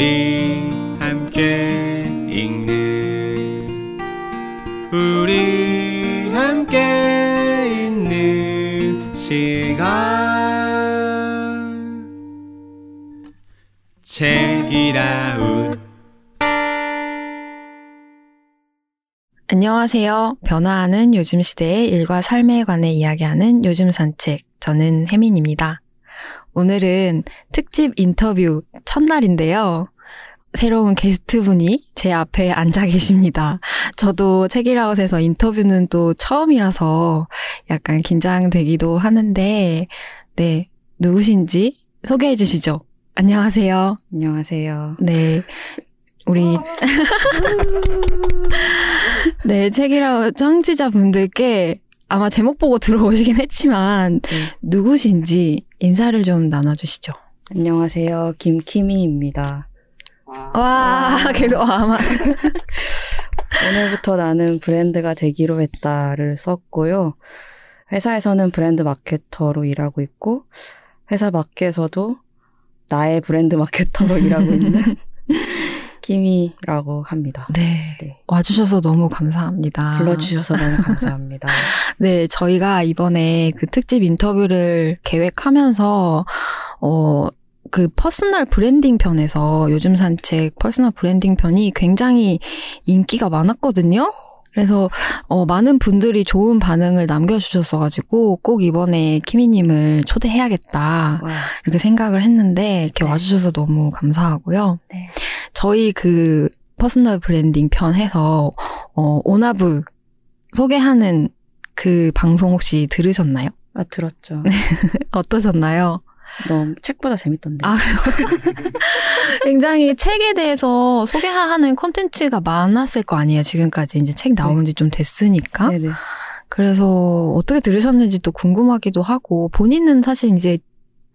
우리 함께 읽는 우리 함께 있는 시간 책이라웃 안녕하세요. 변화하는 요즘 시대의 일과 삶에 관해 이야기하는 요즘 산책. 저는 혜민입니다. 오늘은 특집 인터뷰 첫날인데요. 새로운 게스트분이 제 앞에 앉아 계십니다. 저도 책이라웃에서 인터뷰는 또 처음이라서 약간 긴장되기도 하는데, 네, 누구신지 소개해 주시죠. 안녕하세요. 안녕하세요. 네. 우리 네 책이라웃 청취자분들께 아마 제목 보고 들어오시긴 했지만 네. 누구신지 인사를 좀 나눠주시죠. 안녕하세요. 김키미입니다. 와 계속 아마 오늘부터 나는 브랜드가 되기로 했다를 썼고요. 회사에서는 브랜드 마케터로 일하고 있고 회사 밖에서도 나의 브랜드 마케터로 일하고 있는 키미라고 합니다. 네 네. 와주셔서 너무 감사합니다. 불러주셔서 너무 감사합니다. 네, 저희가 이번에 그 특집 인터뷰를 계획하면서, 어, 그 personal branding 편에서 요즘 산책 personal branding 편이 굉장히 인기가 많았거든요. 그래서 어, 많은 분들이 좋은 반응을 남겨주셨어가지고 꼭 이번에 키미님을 초대해야겠다 와, 이렇게 생각을 했는데 이렇게 네. 와주셔서 너무 감사하고요. 네. 저희 그 personal branding 편 해서 어, 오나브 소개하는 그 방송 혹시 들으셨나요? 아 들었죠. 어떠셨나요? 너무 책보다 재밌던데. 아, 굉장히 책에 대해서 소개하는 콘텐츠가 많았을 거 아니에요. 지금까지 이제 책 나온 지좀 됐으니까. 네네. 그래서 어떻게 들으셨는지 또 궁금하기도 하고 본인은 사실 이제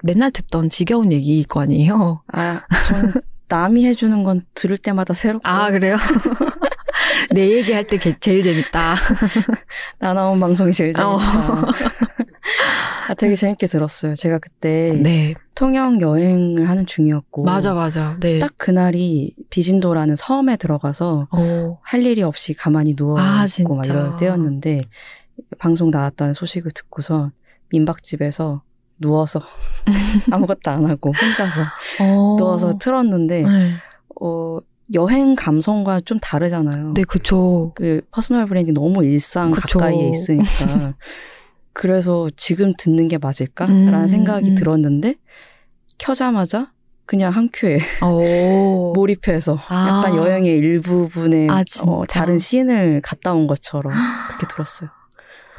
맨날 듣던 지겨운 얘기일 거 아니에요. 아 저는 남이 해주는 건 들을 때마다 새롭고 아 그래요? 내 얘기할 때 게- 제일 재밌다. 나 나온 방송이 제일 재밌다. 어. 아, 되게 재밌게 들었어요. 제가 그때 네, 통영 여행을 하는 중이었고 맞아 맞아. 네. 딱 그날이 비진도라는 섬에 들어가서 어, 할 일이 없이 가만히 누워 아, 있고 막. 이럴 때였는데 방송 나왔다는 소식을 듣고서 민박집에서 누워서 아무것도 안 하고 혼자서 어. 누워서 틀었는데 네, 어 여행 감성과 좀 다르잖아요. 네 그쵸. 그 personal branding 너무 일상 그쵸. 가까이에 있으니까 그래서 지금 듣는 게 맞을까라는 음, 생각이 음. 들었는데 켜자마자 그냥 한 큐에 오. 몰입해서 아. 약간 여행의 일부분에 아? 어, 다른 씬을 갔다 온 것처럼 그렇게 들었어요.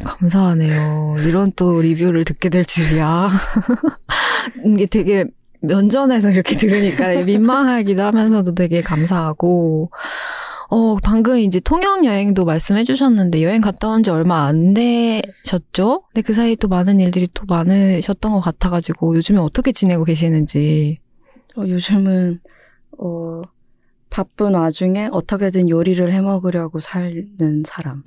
감사하네요. 이런 또 리뷰를 듣게 될 줄이야. 이게 되게 면전에서 이렇게 들으니까 민망하기도 하면서도 되게 감사하고, 어, 방금 이제 통영 여행도 말씀해 주셨는데 여행 갔다 온 지 얼마 안 되셨죠? 근데 그 사이에 또 많은 일들이 또 많으셨던 것 같아가지고 요즘에 어떻게 지내고 계시는지. 어, 요즘은 어, 바쁜 와중에 어떻게든 요리를 해 먹으려고 사는 사람.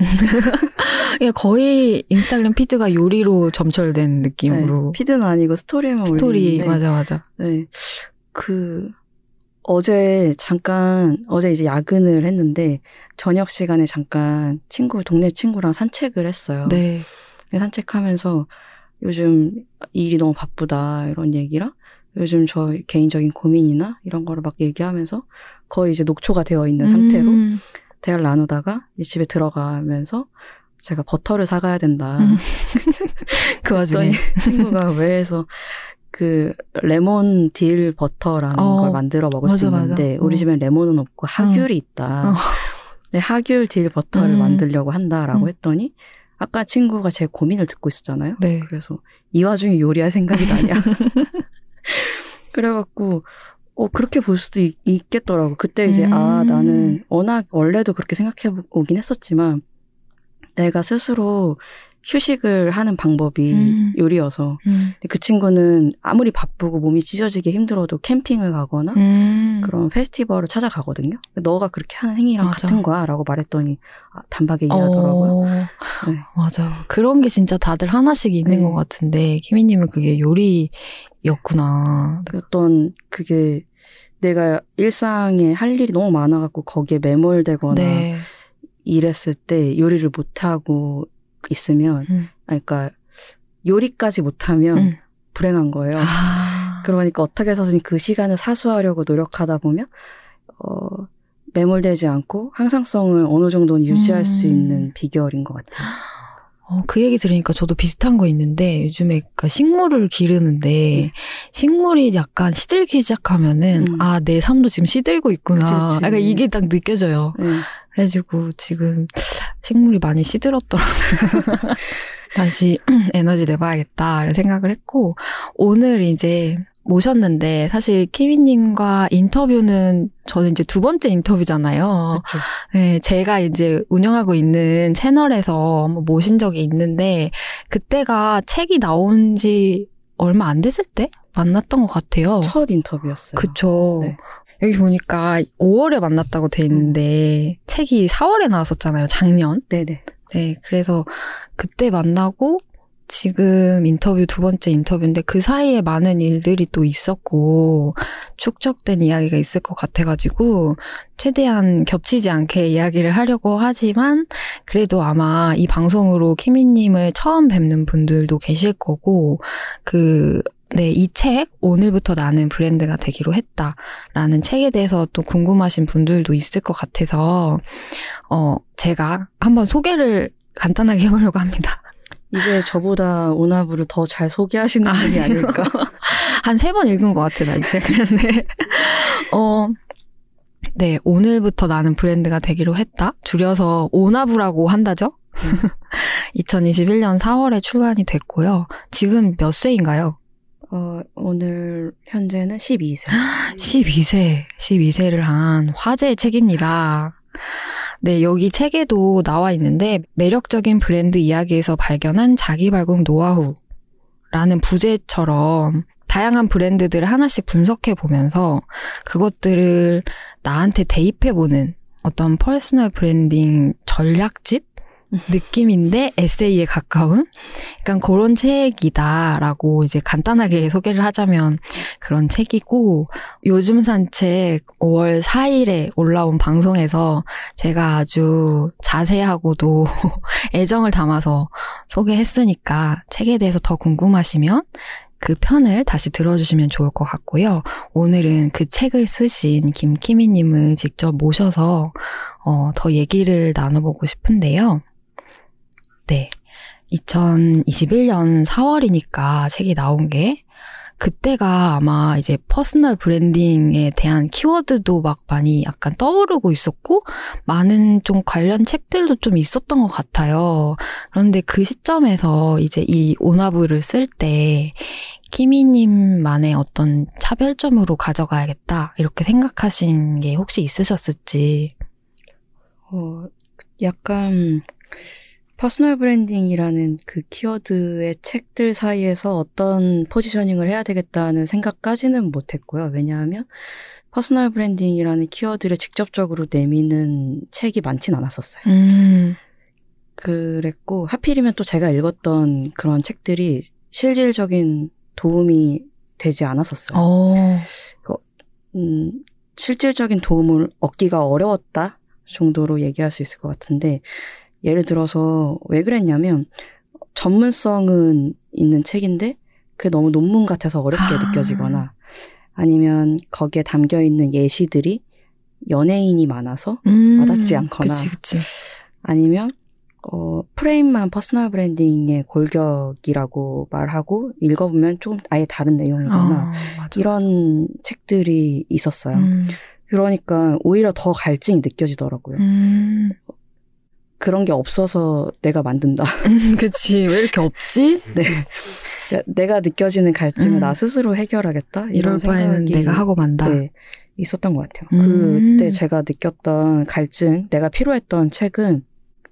이게 거의 인스타그램 feed가 요리로 점철된 느낌으로. 네, feed는 아니고 스토리만 스토리, 올리는데 맞아, 맞아. 네. 그, 어제 잠깐, 어제 이제 야근을 했는데, 저녁 시간에 잠깐 친구, 동네 친구랑 산책을 했어요. 네. 근데 산책하면서 요즘 일이 너무 바쁘다, 이런 얘기랑, 요즘 저 개인적인 고민이나 이런 거를 막 얘기하면서 거의 이제 녹초가 되어 있는 상태로 음. 대화를 나누다가 이제 집에 들어가면서 제가 버터를 사가야 된다. 음. 그 와중에. 친구가 왜 해서 그 레몬 딜 버터라는 어, 걸 만들어 먹을 맞아, 수 맞아. 있는데 어. 우리 집엔 레몬은 없고 하귤이 있다. 어. 네, 하귤 딜 버터를 음. 만들려고 한다라고 음. 했더니 아까 친구가 제 고민을 듣고 있었잖아요. 네. 그래서 이 와중에 요리할 생각이 나냐. 그래갖고 어 그렇게 볼 수도 있, 겠더라고 그때 이제 아 음. 나는 워낙 원래도 그렇게 생각해 오긴 했었지만 내가 스스로 휴식을 하는 방법이 음. 요리여서 음. 그 친구는 아무리 바쁘고 몸이 찢어지게 힘들어도 캠핑을 가거나 음. 그런 페스티벌을 찾아가거든요. 너가 그렇게 하는 행위랑 맞아. 같은 거야 라고 말했더니 아, 단박에 이해하더라고요. 어, 네. 맞아. 그런 게 진짜 다들 하나씩 있는 네. 것 같은데, 키미님은 그게 요리 였구나. 어떤 그게 내가 일상에 할 일이 너무 많아갖고 거기에 매몰되거나 네. 이랬을 때 요리를 못하고 있으면, 음. 아니, 그러니까 요리까지 못하면 음. 불행한 거예요. 아. 그러니까 어떻게 해서든 그 시간을 사수하려고 노력하다 보면, 어, 매몰되지 않고 항상성을 어느 정도는 유지할 수 음. 있는 비결인 것 같아요. 어, 그 얘기 들으니까 저도 비슷한 거 있는데 요즘에 그러니까 식물을 기르는데 음. 식물이 약간 시들기 시작하면은 음. 아내 삶도 지금 시들고 있구나. 그치, 그치. 약간 이게 딱 느껴져요. 네. 그래가지고 지금 식물이 많이 시들었더라고요. 다시 에너지 내봐야겠다 이런 생각을 했고 오늘 이제 모셨는데 사실 키미님과 인터뷰는 저는 이제 두 번째 인터뷰잖아요. 그렇죠. 네, 제가 이제 운영하고 있는 채널에서 한번 모신 적이 있는데 그때가 책이 나온 지 얼마 안 됐을 때 만났던 것 같아요. 첫 인터뷰였어요. 그쵸. 네. 여기 보니까 5월에 만났다고 돼 있는데 책이 4월에 나왔었잖아요. 작년. 네네. 네, 그래서 그때 만나고 지금 인터뷰 두 번째 인터뷰인데 그 사이에 많은 일들이 또 있었고 축적된 이야기가 있을 것 같아가지고 최대한 겹치지 않게 이야기를 하려고 하지만 그래도 아마 이 방송으로 키미님을 처음 뵙는 분들도 계실 거고 그 네, 이 책, 오늘부터 나는 브랜드가 되기로 했다. 라는 책에 대해서 또 궁금하신 분들도 있을 것 같아서, 어, 제가 한번 소개를 간단하게 해보려고 합니다. 이제 저보다 오나부를 더 잘 소개하시는 분이. 아닐까. 한 세 번 읽은 것 같아요, 난 책을. 네. 어, 네, 오늘부터 나는 브랜드가 되기로 했다. 줄여서 오나부라고 한다죠? 2021년 4월에 출간이 됐고요. 지금 몇 세인가요? 어, 오늘 현재는 12세. 12쇄, 12쇄를 한 화제의 책입니다. 네, 여기 책에도 나와 있는데 매력적인 브랜드 이야기에서 발견한 자기 발굴 노하우라는 부제처럼 다양한 브랜드들을 하나씩 분석해 보면서 그것들을 나한테 대입해 보는 어떤 personal branding 전략집 느낌인데 에세이에 가까운 약간 그런 책이다라고 이제 간단하게 소개를 하자면 그런 책이고 요즘 산책 5월 4일에 올라온 방송에서 제가 아주 자세하고도 애정을 담아서 소개했으니까 책에 대해서 더 궁금하시면 그 편을 다시 들어주시면 좋을 것 같고요. 오늘은 그 책을 쓰신 김키미님을 직접 모셔서 어, 더 얘기를 나눠보고 싶은데요. 네. 2021년 4월이니까 책이 나온 게 그때가 아마 이제 personal branding에 대한 키워드도 막 많이 약간 떠오르고 있었고 많은 좀 관련 책들도 좀 있었던 것 같아요. 그런데 그 시점에서 이제 이 오나브를 쓸 때 키미님만의 어떤 차별점으로 가져가야겠다 이렇게 생각하신 게 혹시 있으셨을지. 어, 약간 personal branding이라는 그 키워드의 책들 사이에서 어떤 positioning을 해야 되겠다는 생각까지는 못했고요. 왜냐하면 personal branding이라는 키워드를 직접적으로 내미는 책이 많진 않았었어요. 음, 그랬고 하필이면 또 제가 읽었던 그런 책들이 실질적인 도움이 되지 않았었어요. 어, 음, 실질적인 도움을 얻기가 어려웠다 정도로 얘기할 수 있을 것 같은데 예를 들어서 왜 그랬냐면 전문성은 있는 책인데 그게 너무 논문 같아서 어렵게 아. 느껴지거나 아니면 거기에 담겨 있는 예시들이 연예인이 많아서 음, 와닿지 않거나. 그치, 그치. 아니면 어 프레임만 personal branding의 골격이라고 말하고 읽어보면 조금 아예 다른 내용이거나 어, 맞아, 이런 책들이 있었어요. 음, 그러니까 오히려 더 갈증이 느껴지더라고요. 음, 그런 게 없어서 내가 만든다. 음, 그치. 왜 이렇게 없지? 네. 그러니까 내가 느껴지는 갈증을 음. 나 스스로 해결하겠다. 이럴 이런 바에는 생각이 내가 하고 만다. 네, 있었던 것 같아요. 음. 그때 제가 느꼈던 갈증, 내가 필요했던 책은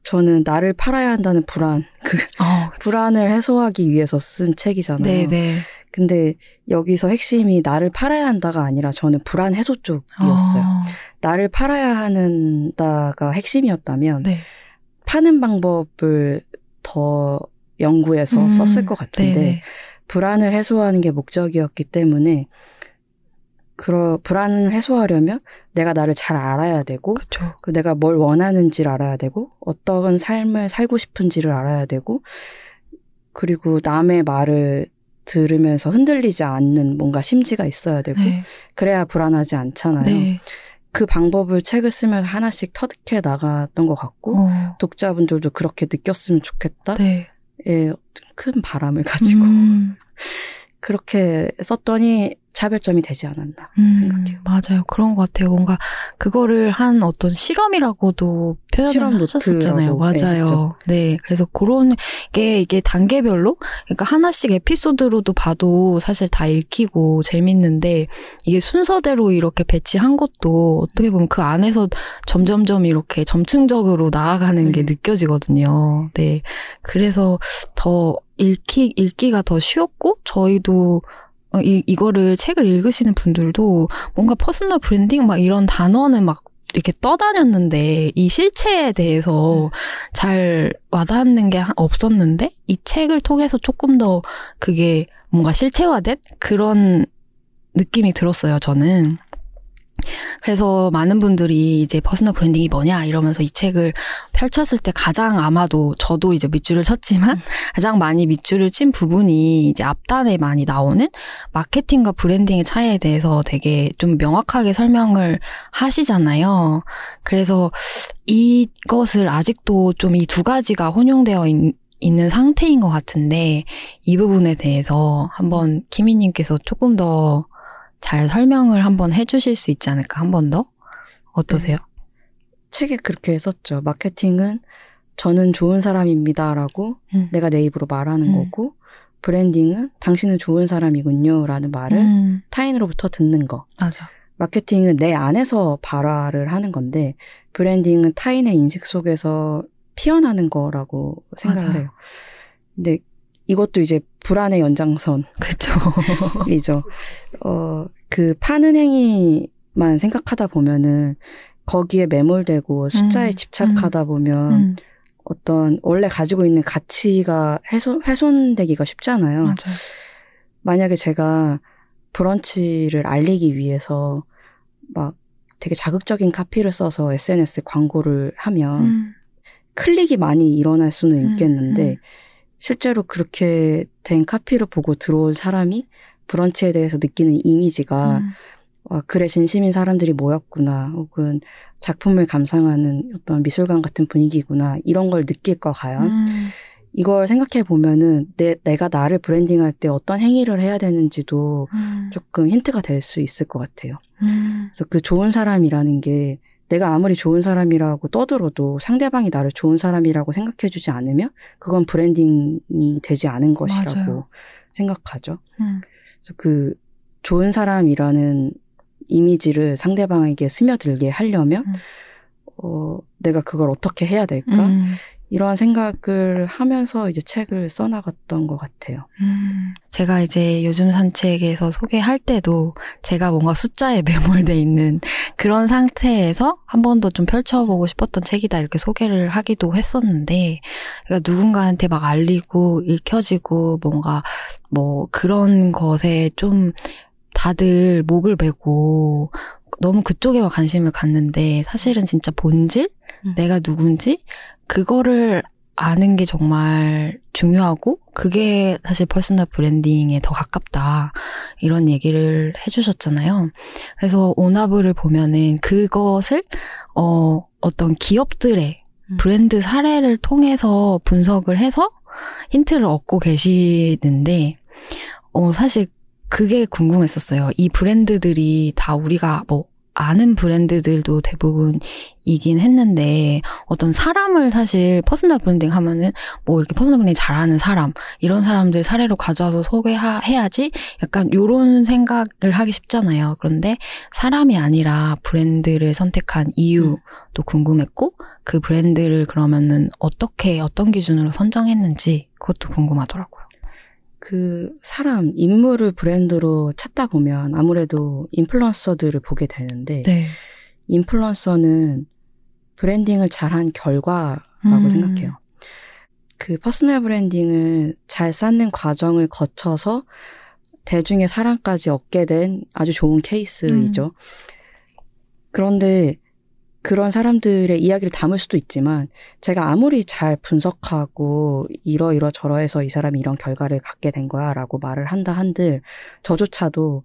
저는 나를 팔아야 한다는 불안, 그 어, 그치, 불안을 해소하기 위해서 쓴 책이잖아요. 네네. 근데 여기서 핵심이 나를 팔아야 한다가 아니라 저는 불안 해소 쪽이었어요. 어, 나를 팔아야 한다가 핵심이었다면 네. 파는 방법을 더 연구해서 음, 썼을 것 같은데 네네. 불안을 해소하는 게 목적이었기 때문에 그러 불안을 해소하려면 내가 나를 잘 알아야 되고 그렇죠. 그리고 내가 뭘 원하는지를 알아야 되고 어떤 삶을 살고 싶은지를 알아야 되고 그리고 남의 말을 들으면서 흔들리지 않는 뭔가 심지가 있어야 되고 네. 그래야 불안하지 않잖아요. 네. 그 방법을 책을 쓰면서 하나씩 터득해 나갔던 것 같고 어, 독자분들도 그렇게 느꼈으면 좋겠다. 네. 예, 큰 바람을 가지고 음, 그렇게 썼더니 차별점이 되지 않았나 음, 생각해요. 맞아요. 그런 것 같아요. 뭔가 그거를 한 어떤 실험이라고도 표현을 실험 하셨었잖아요. 네, 맞아요. 그렇죠. 네. 그래서 그런 게 이게 단계별로 그러니까 하나씩 에피소드로도 봐도 사실 다 읽히고 재밌는데 이게 순서대로 이렇게 배치한 것도 어떻게 보면 그 안에서 점점점 이렇게 점층적으로 나아가는 게 네. 느껴지거든요. 네. 그래서 더 읽기 읽기가 더 쉬웠고 저희도 어, 이, 이거를 책을 읽으시는 분들도 뭔가 personal branding 막 이런 단어는 막 이렇게 떠다녔는데 이 실체에 대해서 잘 와닿는 게 하- 없었는데 이 책을 통해서 조금 더 그게 뭔가 실체화된 그런 느낌이 들었어요, 저는. 그래서 많은 분들이 이제 personal branding이 뭐냐 이러면서 이 책을 펼쳤을 때 가장 아마도 저도 이제 밑줄을 쳤지만 가장 많이 밑줄을 친 부분이 이제 앞단에 많이 나오는 마케팅과 branding의 차이에 대해서 되게 좀 명확하게 설명을 하시잖아요. 그래서 이것을 아직도 좀 이 두 가지가 혼용되어 있, 있는 상태인 것 같은데 이 부분에 대해서 한번 키미님께서 조금 더 잘 설명을 한번 해주실 수 있지 않을까 한 번 더? 어떠세요? 책에 그렇게 썼죠. 마케팅은 저는 좋은 사람입니다라고 음. 내가 내 입으로 말하는 음. 거고 브랜딩은 당신은 좋은 사람이군요라는 말을 음, 타인으로부터 듣는 거. 맞아. 마케팅은 내 안에서 발화를 하는 건데 브랜딩은 타인의 인식 속에서 피어나는 거라고 생각을 맞아요. 해요. 근데 이것도 이제 불안의 연장선이죠. 그쵸. 어, 그 파는 행위만 생각하다 보면은 거기에 매몰되고 숫자에 음, 집착하다 보면 음, 어떤 원래 가지고 있는 가치가 훼손, 훼손되기가 쉽잖아요. 맞아요. 만약에 제가 브런치를 알리기 위해서 막 되게 자극적인 카피를 써서 SNS에 광고를 하면 음, 클릭이 많이 일어날 수는 음, 있겠는데 음. 실제로 그렇게 된 카피를 보고 들어온 사람이 브런치에 대해서 느끼는 이미지가 음, 와, 그래, 진심인 사람들이 모였구나. 혹은 작품을 감상하는 어떤 미술관 같은 분위기구나. 이런 걸 느낄까, 과연? 음, 이걸 생각해 보면은 내, 내가 나를 브랜딩할 때 어떤 행위를 해야 되는지도 음, 조금 힌트가 될 수 있을 것 같아요. 음, 그래서 그 좋은 사람이라는 게 내가 아무리 좋은 사람이라고 떠들어도 상대방이 나를 좋은 사람이라고 생각해 주지 않으면 그건 브랜딩이 되지 않은 것이라고 맞아요. 생각하죠. 음, 그래서 그 좋은 사람이라는 이미지를 상대방에게 스며들게 하려면 음. 어, 내가 그걸 어떻게 해야 될까? 음, 이런 생각을 하면서 이제 책을 써나갔던 것 같아요. 음. 제가 이제 요즘 산책에서 소개할 때도 제가 뭔가 숫자에 매몰돼 있는 그런 상태에서 한 번 더 좀 펼쳐보고 싶었던 책이다 이렇게 소개를 하기도 했었는데 그러니까 누군가한테 막 알리고 읽혀지고 뭔가 뭐 그런 것에 좀 다들 목을 매고 너무 그쪽에만 관심을 갖는데 사실은 진짜 본질? 음. 내가 누군지? 그거를 아는 게 정말 중요하고 그게 사실 personal branding에 더 가깝다 이런 얘기를 해주셨잖아요. 그래서 오나브를 보면은 그것을 어 어떤 기업들의 음. 브랜드 사례를 통해서 분석을 해서 힌트를 얻고 계시는데 어 사실 그게 궁금했었어요. 이 브랜드들이 다 우리가 뭐 아는 브랜드들도 대부분이긴 했는데 어떤 사람을 사실 personal branding 하면은 뭐 이렇게 personal branding 잘하는 사람 이런 사람들 사례로 가져와서 소개해야지 약간 요런 생각을 하기 쉽잖아요. 그런데 사람이 아니라 브랜드를 선택한 이유도 궁금했고 그 브랜드를 그러면은 어떻게 어떤 기준으로 선정했는지 그것도 궁금하더라고요. 그 사람, 인물을 브랜드로 찾다 보면 아무래도 인플루언서들을 보게 되는데 네. 인플루언서는 브랜딩을 잘한 결과라고 음. 생각해요. 그 personal branding을 잘 쌓는 과정을 거쳐서 대중의 사랑까지 얻게 된 아주 좋은 케이스이죠. 그런데 그런 사람들의 이야기를 담을 수도 있지만 제가 아무리 잘 분석하고 이러이러 저러해서 이 사람이 이런 결과를 갖게 된 거야라고 말을 한다 한들 저조차도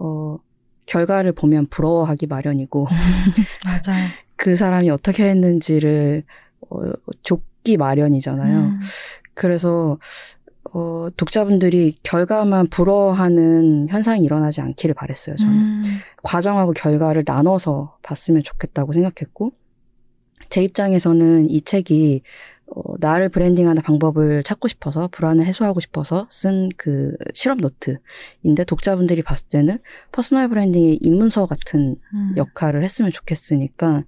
어 결과를 보면 부러워하기 마련이고 맞아요. 그 사람이 어떻게 했는지를 어, 좁기 마련이잖아요. 음. 그래서 어, 독자분들이 결과만 부러워하는 현상이 일어나지 않기를 바랬어요. 저는 음. 과정하고 결과를 나눠서 봤으면 좋겠다고 생각했고 제 입장에서는 이 책이 어, 나를 브랜딩하는 방법을 찾고 싶어서 불안을 해소하고 싶어서 쓴 그 실험 노트인데 독자분들이 봤을 때는 personal branding의 입문서 같은 음. 역할을 했으면 좋겠으니까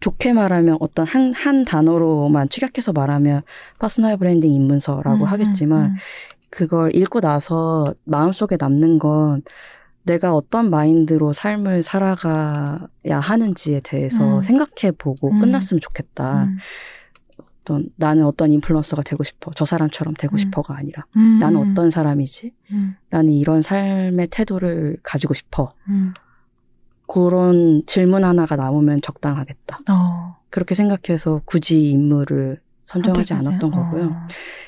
좋게 말하면 어떤 한, 한 단어로만 축약해서 말하면 personal branding 입문서라고 음, 하겠지만 음, 그걸 읽고 나서 마음속에 남는 건 내가 어떤 mind로 삶을 살아가야 하는지에 대해서 음. 생각해 보고 음. 끝났으면 좋겠다. 음. 어떤 나는 어떤 influencer가 되고 싶어. 저 사람처럼 되고 음. 싶어가 아니라 음. 나는 어떤 사람이지? 음. 나는 이런 삶의 태도를 가지고 싶어. 음. 그런 질문 하나가 남으면 적당하겠다. 어. 그렇게 생각해서 굳이 인물을 선정하지 선택하세요. 않았던 거고요. 어.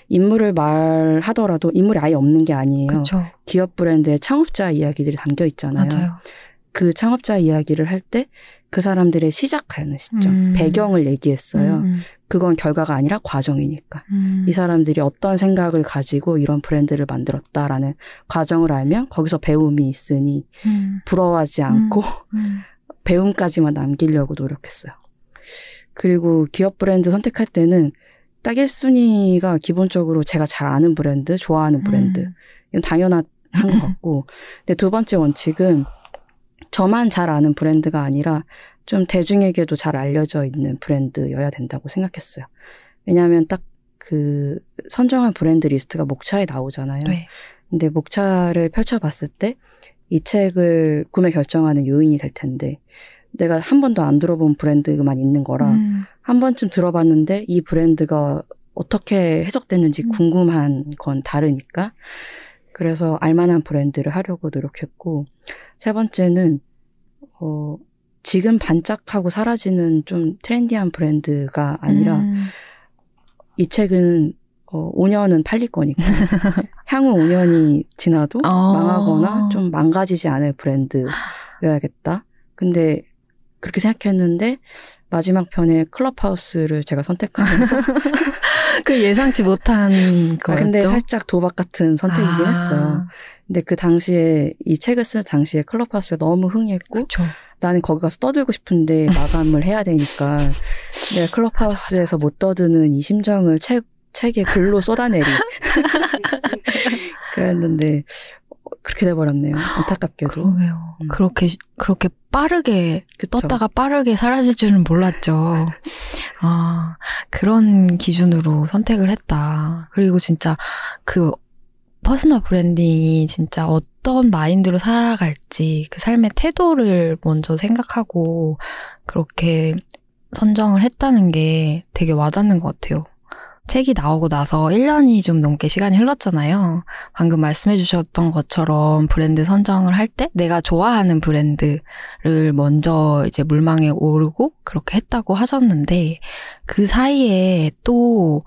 인물을 말하더라도 인물이 아예 없는 게 아니에요. 그렇죠. 기업 브랜드의 창업자 이야기들이 담겨 있잖아요. 맞아요. 그 창업자 이야기를 할 때 그 사람들의 시작하는 시점, 음. 배경을 얘기했어요. 음, 그건 결과가 아니라 과정이니까. 음. 이 사람들이 어떤 생각을 가지고 이런 브랜드를 만들었다라는 과정을 알면 거기서 배움이 있으니 음. 부러워하지 않고 음. 배움까지만 남기려고 노력했어요. 그리고 기업 브랜드 선택할 때는 딱 1순위가 기본적으로 제가 잘 아는 브랜드, 좋아하는 브랜드. 음. 이건 당연한 것 같고. 근데 두 번째 원칙은 저만 잘 아는 브랜드가 아니라 좀 대중에게도 잘 알려져 있는 브랜드여야 된다고 생각했어요. 왜냐하면 딱 그 선정한 브랜드 리스트가 목차에 나오잖아요. 네. 근데 목차를 펼쳐봤을 때 이 책을 구매 결정하는 요인이 될 텐데 내가 한 번도 안 들어본 브랜드만 있는 거랑 음. 한 번쯤 들어봤는데 이 브랜드가 어떻게 해석됐는지 음. 궁금한 건 다르니까 그래서 알만한 브랜드를 하려고 노력했고 세 번째는 어 지금 반짝하고 사라지는 좀 트렌디한 브랜드가 아니라 음. 이 책은 어 5년은 팔릴 거니까 향후 5년이 지나도 어. 망하거나 좀 망가지지 않을 브랜드여야겠다. 근데 그렇게 생각했는데 마지막 편에 클럽하우스를 제가 선택하면서 그 예상치 못한 거였죠. 근데 살짝 도박 같은 선택이긴 아. 했어요. 근데 그 당시에 이 책을 쓸 당시에 클럽하우스가 너무 흥했고 그렇죠. 나는 거기 가서 떠들고 싶은데 마감을 해야 되니까 내가 클럽하우스에서 못 떠드는 이 심정을 책 책에 글로 쏟아내리 그랬는데 그렇게 돼버렸네요. 안타깝게도. 그러게요. 음. 그렇게 그렇게 빠르게 그쵸. 떴다가 빠르게 사라질 줄은 몰랐죠. 아 그런 기준으로 선택을 했다. 그리고 진짜 그 personal branding이 진짜 어떤 마인드로 살아갈지 그 삶의 태도를 먼저 생각하고 그렇게 선정을 했다는 게 되게 와닿는 것 같아요. 책이 나오고 나서 1년이 좀 넘게 시간이 흘렀잖아요. 방금 말씀해 주셨던 것처럼 브랜드 선정을 할 때 내가 좋아하는 브랜드를 먼저 이제 물망에 오르고 그렇게 했다고 하셨는데 그 사이에 또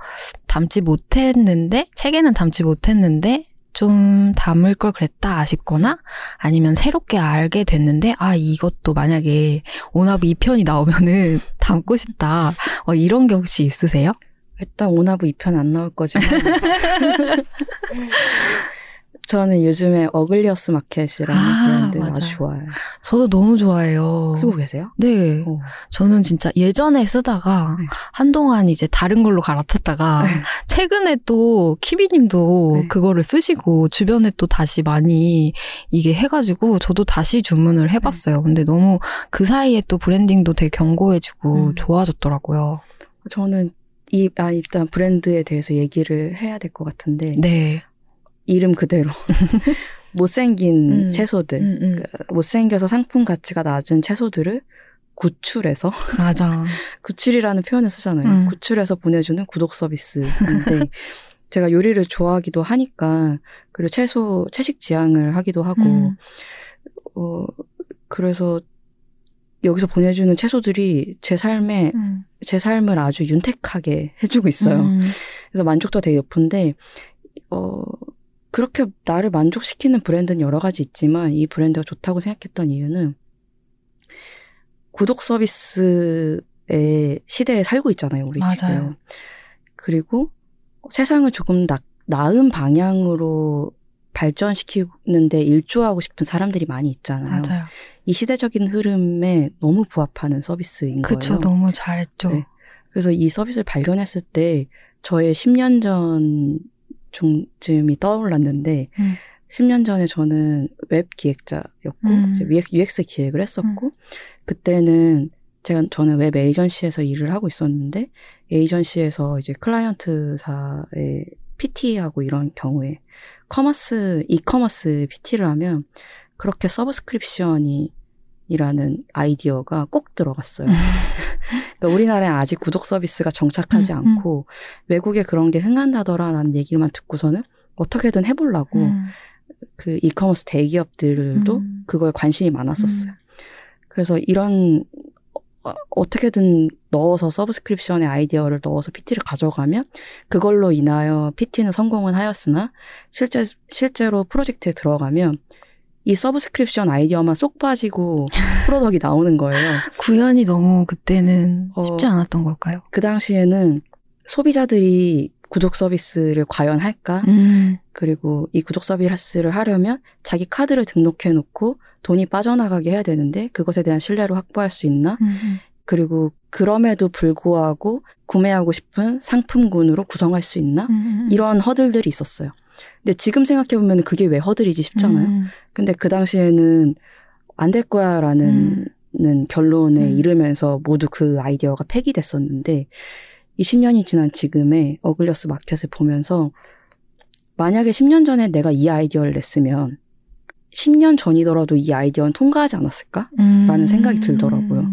담지 못했는데 책에는 담지 못했는데 좀 담을 걸 그랬다 아쉽거나 아니면 새롭게 알게 됐는데 아 이것도 만약에 오나브 2편이 나오면은 담고 싶다 어, 이런 게 혹시 있으세요? 일단 오나브 2편 안 나올 거지만 저는 요즘에 어글리어스 마켓이라는 아, 브랜드 맞아요. 아주 좋아요. 저도 너무 좋아해요. 쓰고 계세요? 네. 어. 저는 진짜 예전에 쓰다가 네. 한동안 이제 다른 걸로 갈아탔다가 네. 최근에 또 키미님도 네. 그거를 쓰시고 주변에 또 다시 많이 이게 해가지고 저도 다시 주문을 해봤어요. 근데 너무 그 사이에 또 브랜딩도 되게 견고해지고 음. 좋아졌더라고요. 저는 이, 아, 일단 브랜드에 대해서 얘기를 해야 될 것 같은데, 네. 이름 그대로. 못생긴 음. 채소들, 음, 음. 못생겨서 상품 가치가 낮은 채소들을 구출해서, 맞아. 구출이라는 표현을 쓰잖아요. 음. 구출해서 보내주는 구독 서비스인데, 제가 요리를 좋아하기도 하니까 그리고 채소 채식 지향을 하기도 하고 음. 어 그래서 여기서 보내주는 채소들이 제 삶에 음. 제 삶을 아주 윤택하게 해주고 있어요. 음. 그래서 만족도 되게 높은데 어 그렇게 나를 만족시키는 브랜드는 여러 가지 있지만 이 브랜드가 좋다고 생각했던 이유는 구독 서비스의 시대에 살고 있잖아요, 우리 맞아요. 지금. 그리고 세상을 조금 나, 나은 방향으로 발전시키는데 일조하고 싶은 사람들이 많이 있잖아요. 맞아요. 이 시대적인 흐름에 너무 부합하는 서비스인 그쵸. 거예요. 너무 잘했죠. 네. 그래서 이 서비스를 발견했을 때 저의 10년 전 쯤이 떠올랐는데 음. 10년 전에 저는 웹 기획자였고 음. 이제 UX 기획을 했었고 그때는 제가 저는 web agency에서 일을 하고 있었는데 agency에서 이제 클라이언트사의 PT하고 이런 경우에 commerce e-commerce PT를 하면 그렇게 subscription이 이라는 아이디어가 꼭 들어갔어요. 그러니까 우리나라에 아직 구독 서비스가 정착하지 음, 않고 외국에 그런 게 흥한다더라라는 얘기만 듣고서는 어떻게든 해보려고 음. 그 이커머스 대기업들도 음. 그거에 관심이 많았었어요. 그래서 이런 어, 어떻게든 넣어서 subscription의 아이디어를 넣어서 PT를 가져가면 그걸로 인하여 PT는 성공은 하였으나 실제 실제로 프로젝트에 들어가면 이 subscription 아이디어만 쏙 빠지고 product이 나오는 거예요. 구현이 너무 그때는 어. 쉽지 않았던 걸까요? 그 당시에는 소비자들이 구독 서비스를 과연 할까? 음. 그리고 이 구독 서비스를 하려면 자기 카드를 등록해 놓고 돈이 빠져나가게 해야 되는데 그것에 대한 신뢰를 확보할 수 있나? 음. 그리고 그럼에도 불구하고 구매하고 싶은 상품군으로 구성할 수 있나? 음. 이런 허들들이 있었어요. 근데 지금 생각해보면 그게 왜 허들이지 싶잖아요. 음. 근데 그 당시에는 안 될 거야 라는 는 결론에 음. 이르면서 모두 그 아이디어가 폐기됐었는데 20년이 지난 지금의 어글리어스 마켓을 보면서 만약에 10년 전에 내가 이 아이디어를 냈으면 10년 전이더라도 이 아이디어는 통과하지 않았을까? 음. 라는 생각이 들더라고요.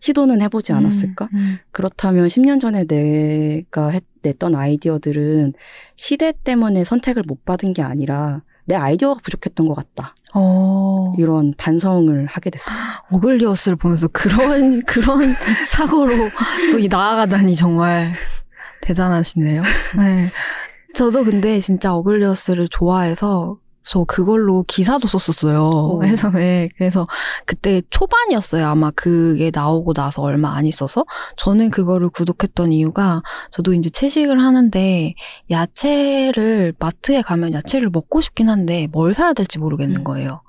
시도는 해보지 않았을까? 음. 그렇다면 10년 전에 내가 했, 냈던 아이디어들은 시대 때문에 선택을 못 받은 게 아니라 내 아이디어가 부족했던 것 같다. 어. 이런 반성을 하게 됐어요. 오글리어스를 보면서 그런 그런 사고로 또이 나아가다니 정말 대단하시네요. 네. 저도 근데 진짜 어글리어스를 좋아해서 저 그걸로 기사도 썼었어요. 오. 예전에. 그래서 그때 초반이었어요. 아마 그게 나오고 나서 얼마 안 있어서. 저는 그거를 구독했던 이유가 저도 이제 채식을 하는데 야채를 마트에 가면 야채를 먹고 싶긴 한데 뭘 사야 될지 모르겠는 음. 거예요.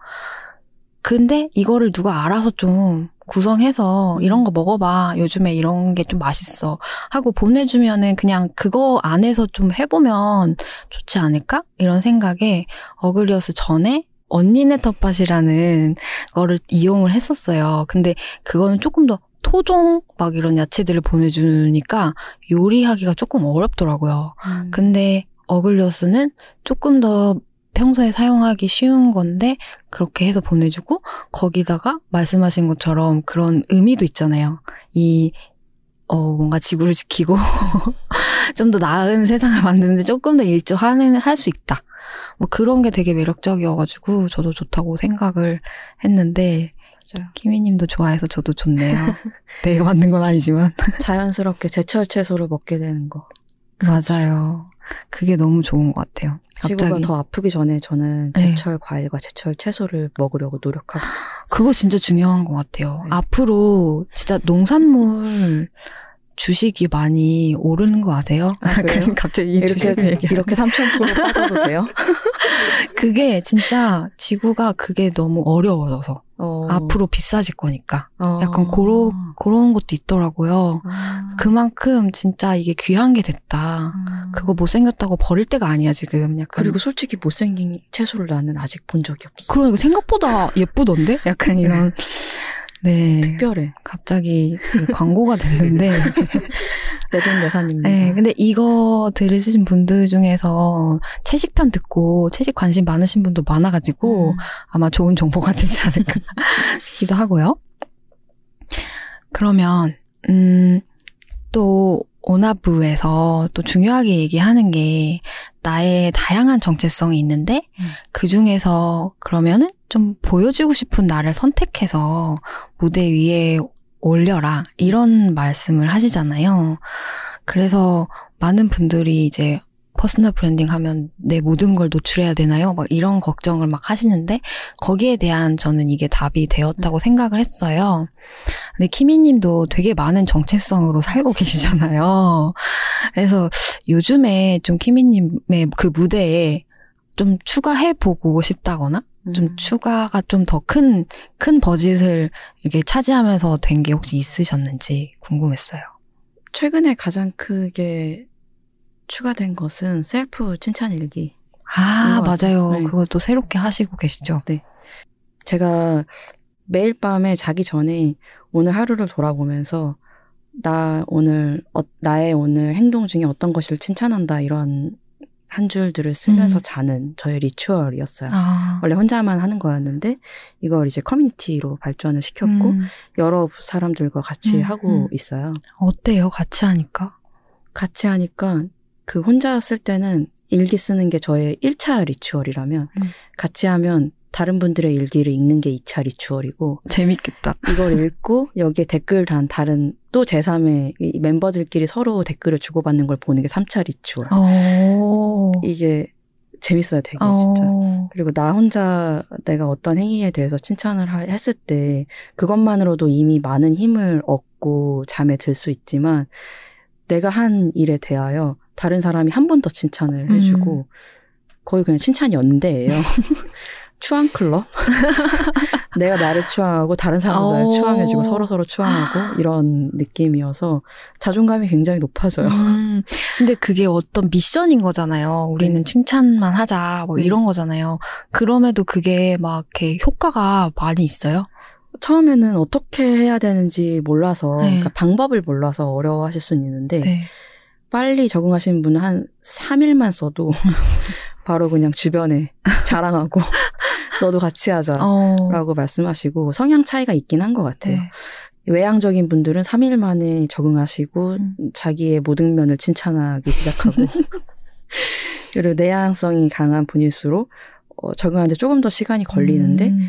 근데 이거를 누가 알아서 좀 구성해서 이런 거 먹어봐. 요즘에 이런 게 좀 맛있어. 하고 보내주면은 그냥 그거 안에서 좀 해보면 좋지 않을까? 이런 생각에 어글리어스 전에 언니네 텃밭이라는 거를 이용을 했었어요. 근데 그거는 조금 더 토종 막 이런 야채들을 보내주니까 요리하기가 조금 어렵더라고요. 근데 어글리어스는 조금 더 평소에 사용하기 쉬운 건데 그렇게 해서 보내주고 거기다가 말씀하신 것처럼 그런 의미도 있잖아요. 이 어, 뭔가 지구를 지키고 좀 더 나은 세상을 만드는데 조금 더 일조하는 할 수 있다. 뭐 그런 게 되게 매력적이어가지고 저도 좋다고 생각을 했는데. 키미님도 좋아해서 저도 좋네요. 내가 만든 건 아니지만 자연스럽게 제철 채소를 먹게 되는 거. 맞아요. 그게 너무 좋은 것 같아요. 지구가 더 아프기 전에 저는 네. 제철 과일과 제철 채소를 먹으려고 노력하고 그거 진짜 중요한 것 같아요. 네. 앞으로 진짜 농산물 주식이 많이 오르는 거 아세요? 아, 그래요? 갑자기 이 이렇게 주식을 얘기하면. 이렇게 3,000% 빠져도 돼요? 그게 진짜 지구가 그게 너무 어려워져서 어. 앞으로 비싸질 거니까 어. 약간 고로, 그런 것도 있더라고요. 아. 그만큼 진짜 이게 귀한 게 됐다. 아. 그거 못생겼다고 버릴 때가 아니야 지금 약간. 그리고 솔직히 못생긴 채소를 나는 아직 본 적이 없어. 그러니까 생각보다 예쁘던데? 약간 이런 네 특별해. 갑자기 그 광고가 됐는데 내돈내산입니다. 네, 근데 이거 들으신 분들 중에서 채식편 듣고 채식 관심 많으신 분도 많아가지고 음. 아마 좋은 정보가 되지 않을까 싶기도 하고요. 그러면 음, 또 오나부에서 또 중요하게 얘기하는 게 나의 다양한 정체성이 있는데 음. 그 중에서 그러면은 좀 보여주고 싶은 나를 선택해서 무대 위에 올려라 이런 말씀을 하시잖아요. 그래서 많은 분들이 이제 personal branding 하면 내 모든 걸 노출해야 되나요? 막 이런 걱정을 막 하시는데 거기에 대한 저는 이게 답이 되었다고 생각을 했어요. 근데 키미님도 되게 많은 정체성으로 살고 계시잖아요. 그래서 요즘에 좀 키미님의 그 무대에 좀 추가해 보고 싶다거나 좀 음. 추가가 좀 더 큰, 큰 버짓을 이렇게 차지하면서 된 게 혹시 있으셨는지 궁금했어요. 최근에 가장 크게 추가된 것은 셀프 칭찬 일기. 아, 맞아요. 네. 그것도 새롭게 하시고 계시죠? 제가 매일 밤에 자기 전에 오늘 하루를 돌아보면서 나 오늘 어, 나의 오늘 행동 중에 어떤 것을 칭찬한다 이런 한 줄들을 쓰면서 음. 자는 저의 ritual이었어요. 아. 원래 혼자만 하는 거였는데 이걸 이제 커뮤니티로 발전을 시켰고 음, 여러 사람들과 같이 음, 하고 음. 있어요. 어때요? 같이 하니까? 같이 하니까 그 혼자 쓸 때는 일기 쓰는 게 저의 1차 ritual이라면 음. 같이 하면 다른 분들의 일기를 읽는 게 2차 ritual이고 재밌겠다. 이걸 읽고 여기에 댓글 단 다른 또 제3의 이 멤버들끼리 서로 댓글을 주고받는 걸 보는 게 3차 ritual. 어. 이게 재밌어요, 되게 진짜. 어. 그리고 나 혼자 내가 어떤 행위에 대해서 칭찬을 하- 했을 때 그것만으로도 이미 많은 힘을 얻고 잠에 들 수 있지만 내가 한 일에 대하여 다른 사람이 한 번 더 칭찬을 음. 해주고 거의 그냥 칭찬 연대예요. 추앙 클럽. 내가 나를 추앙하고 다른 사람도 나를 어. 추앙해주고 서로 서로 추앙하고 이런 느낌이어서 자존감이 굉장히 높아져요. 음, 근데 그게 어떤 미션인 거잖아요. 우리는 네. 칭찬만 하자, 뭐 네. 이런 거잖아요. 그럼에도 그게 막 이렇게 효과가 많이 있어요? 처음에는 어떻게 해야 되는지 몰라서 네. 그러니까 방법을 몰라서 어려워하실 수는 있는데 네. 빨리 적응하신 분은 한 3일만 써도 바로 그냥 주변에 자랑하고 너도 같이 하자. 어. 라고 말씀하시고 성향 차이가 있긴 한 것 같아요. 네. 외향적인 분들은 3일 만에 적응하시고 음. 자기의 모든 면을 칭찬하기 시작하고 그리고 내향성이 강한 분일수록 어, 적응하는데 조금 더 시간이 걸리는데 음,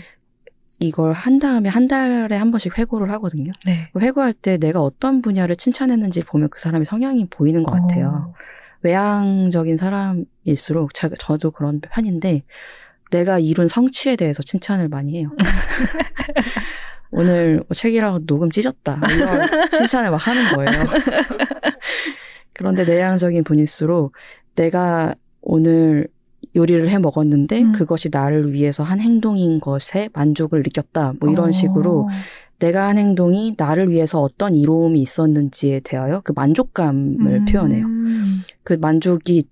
이걸 한 다음에 한 달에 한 번씩 회고를 하거든요. 네. 회고할 때 내가 어떤 분야를 칭찬했는지 보면 그 사람의 성향이 보이는 것 같아요. 외향적인 사람일수록 저, 저도 그런 편인데 내가 이룬 성취에 대해서 칭찬을 많이 해요. 오늘 뭐 책이라고 녹음 찢었다. 이런 칭찬을 막 하는 거예요. 그런데 내향적인 분일수록 내가 오늘 요리를 해 먹었는데 음. 그것이 나를 위해서 한 행동인 것에 만족을 느꼈다. 뭐 이런 어. 식으로 내가 한 행동이 나를 위해서 어떤 이로움이 있었는지에 대하여 그 만족감을 음. 표현해요. 그 만족이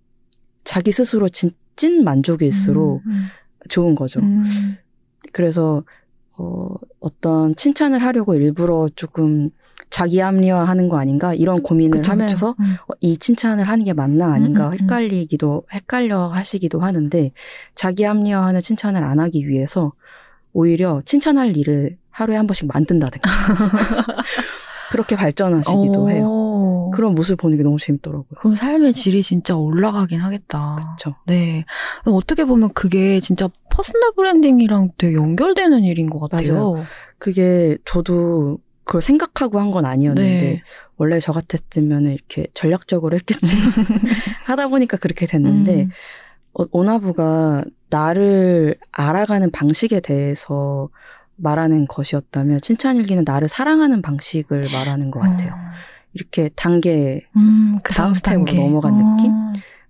자기 스스로 진, 찐 만족일수록 음, 좋은 거죠. 음. 그래서 어, 어떤 칭찬을 하려고 일부러 조금 자기 합리화하는 거 아닌가 이런 고민을 그쵸, 하면서 그쵸. 음. 어, 이 칭찬을 하는 게 맞나 아닌가 음, 음, 음. 헷갈리기도 헷갈려 하시기도 하는데 자기 합리화하는 칭찬을 안 하기 위해서 오히려 칭찬할 일을 하루에 한 번씩 만든다든가 그렇게 발전하시기도 어. 해요. 그런 모습 보는 게 너무 재밌더라고요. 그럼 삶의 질이 진짜 올라가긴 하겠다. 그렇죠. 네. 어떻게 보면 그게 진짜 personal branding이랑 되게 연결되는 일인 것 같아요. 그게 저도 그걸 생각하고 한 건 아니었는데 네. 원래 저 같았으면 이렇게 전략적으로 했겠지만 하다 보니까 그렇게 됐는데 음. 어, 오나브가 나를 알아가는 방식에 대해서 말하는 것이었다면 칭찬일기는 나를 사랑하는 방식을 말하는 것 같아요. 어. 이렇게 단계 음, 그 다음 다음 스텝으로 단계. 넘어간 어.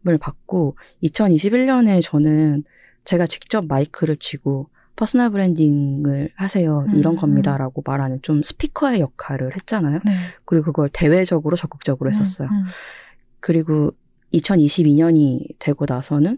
느낌을 받고 2021년에 저는 제가 직접 마이크를 쥐고 personal branding을 하세요. 이런 음. 겁니다라고 말하는 좀 스피커의 역할을 했잖아요. 네. 그리고 그걸 대외적으로 적극적으로 했었어요. 음, 음. 그리고 2022년이 되고 나서는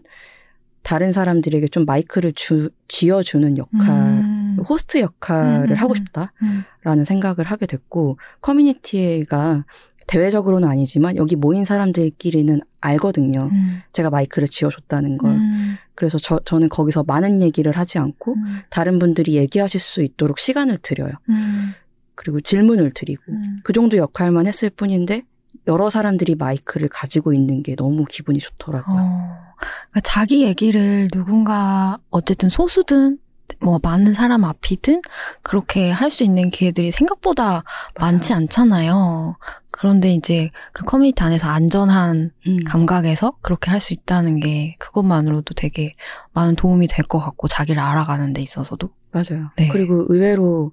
다른 사람들에게 좀 마이크를 주, 쥐어주는 역할, 음. 호스트 역할을 음, 하고 음. 싶다라는 음. 생각을 하게 됐고, 커뮤니티가 대외적으로는 아니지만 여기 모인 사람들끼리는 알거든요. 음. 제가 마이크를 쥐어줬다는 걸. 음. 그래서 저, 저는 거기서 많은 얘기를 하지 않고 음. 다른 분들이 얘기하실 수 있도록 시간을 드려요. 음. 그리고 질문을 드리고 음. 그 정도 역할만 했을 뿐인데 여러 사람들이 마이크를 가지고 있는 게 너무 기분이 좋더라고요. 어, 그러니까 자기 얘기를 누군가 어쨌든 소수든 뭐 많은 사람 앞이든 그렇게 할 수 있는 기회들이 생각보다 많지 않잖아요. 그런데 이제 그 커뮤니티 안에서 안전한 음. 감각에서 그렇게 할 수 있다는 게 그것만으로도 되게 많은 도움이 될 것 같고 자기를 알아가는 데 있어서도 맞아요. 네. 그리고 의외로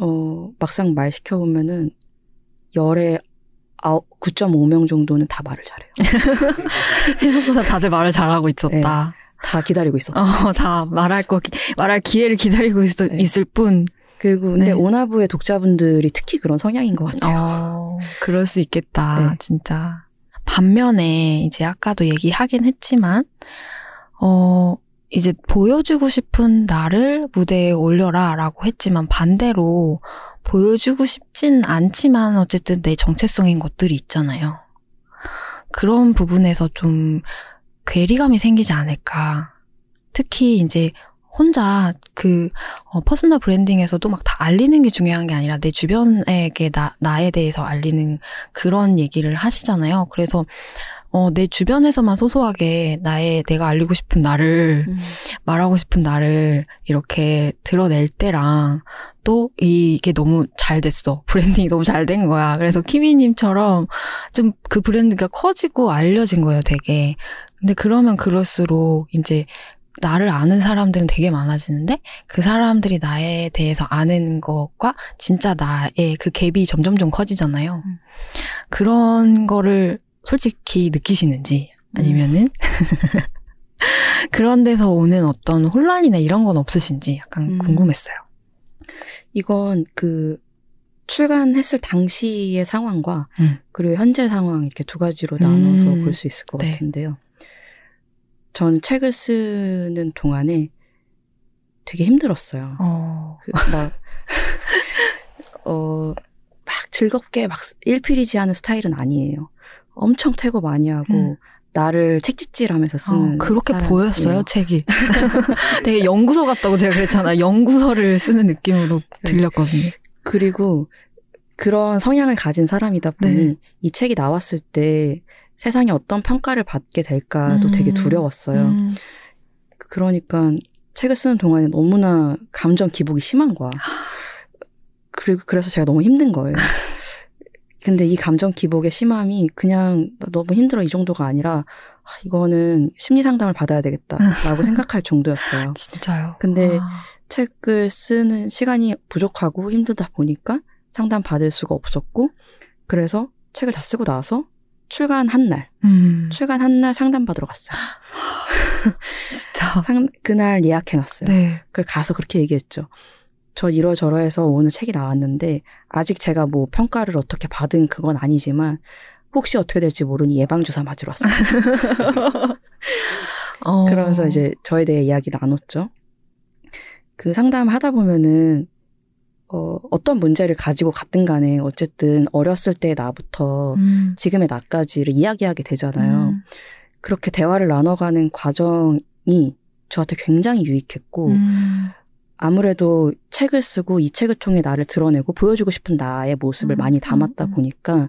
어 막상 말 시켜 보면은 열에 9.5명 정도는 다 말을 잘해요. 생각보다 다들 말을 잘하고 있었다. 다 기다리고 있었다. 어, 다 말할 거 기- 말할 기회를 기다리고 있, 네. 있을 뿐. 그리고 근데 네. 오나부의 독자분들이 특히 그런 성향인 것 같아요. 어, 그럴 수 있겠다, 네. 진짜. 반면에, 이제 아까도 얘기하긴 했지만, 어, 이제 보여주고 싶은 나를 무대에 올려라 라고 했지만 반대로 보여주고 싶진 않지만 어쨌든 내 정체성인 것들이 있잖아요. 그런 부분에서 좀 괴리감이 생기지 않을까. 특히 이제 혼자 그 어, personal branding에서도 막 다 알리는 게 중요한 게 아니라 내 주변에게 나, 나에 대해서 알리는 그런 얘기를 하시잖아요. 그래서 어, 내 주변에서만 소소하게 나의 내가 알리고 싶은 나를 음. 말하고 싶은 나를 이렇게 드러낼 때랑 또 이게 너무 잘 됐어. 브랜딩이 너무 잘 된 거야. 그래서 키미님처럼 좀 그 브랜드가 커지고 알려진 거예요, 되게. 근데 그러면 그럴수록 이제 나를 아는 사람들은 되게 많아지는데 그 사람들이 나에 대해서 아는 것과 진짜 나의 그 갭이 점점점 커지잖아요. 음. 그런 거를 솔직히 느끼시는지 아니면은 그런 데서 오는 어떤 혼란이나 이런 건 없으신지 약간 음. 궁금했어요. 이건 그 출간했을 당시의 상황과 음. 그리고 현재 상황 이렇게 두 가지로 나눠서 음. 볼수 있을 것 네. 같은데요. 저는 책을 쓰는 동안에 되게 힘들었어요. 어, 그, 막, 어, 막 즐겁게 막 일필이지 하는 스타일은 아니에요. 엄청 퇴고 많이 하고, 음. 나를 책짓질 하면서 쓰는. 어, 그렇게 사람이에요. 보였어요, 책이. 되게 연구소 같다고 제가 그랬잖아요. 연구서를 쓰는 느낌으로 네. 들렸거든요. 그리고 그런 성향을 가진 사람이다 보니 네. 이 책이 나왔을 때 세상에 어떤 평가를 받게 될까도 음. 되게 두려웠어요. 음. 그러니까 책을 쓰는 동안에 너무나 감정 기복이 심한 거야. 그리고 그래서 제가 너무 힘든 거예요. 근데 이 감정 기복의 심함이 그냥 나 너무 힘들어 이 정도가 아니라 아, 이거는 심리 상담을 받아야 되겠다라고 생각할 정도였어요. 진짜요. 근데 아, 책을 쓰는 시간이 부족하고 힘들다 보니까 상담 받을 수가 없었고 그래서 책을 다 쓰고 나서 출간 한 날, 음, 출간 한 날 상담 받으러 갔어요. 진짜. 상, 그날 예약해놨어요. 네. 그 가서 그렇게 얘기했죠. 저 이러저러 해서 오늘 책이 나왔는데 아직 제가 뭐 평가를 어떻게 받은 그건 아니지만 혹시 어떻게 될지 모르니 예방 주사 맞으러 왔어요. 어. 그러면서 이제 저에 대해 이야기를 나눴죠. 그 상담 하다 보면은 어, 어떤 문제를 가지고 갔든 간에 어쨌든 어렸을 때 나부터 음, 지금의 나까지를 이야기하게 되잖아요. 음, 그렇게 대화를 나눠가는 과정이 저한테 굉장히 유익했고 음, 아무래도 책을 쓰고 이 책을 통해 나를 드러내고 보여주고 싶은 나의 모습을 음, 많이 담았다 음, 음. 보니까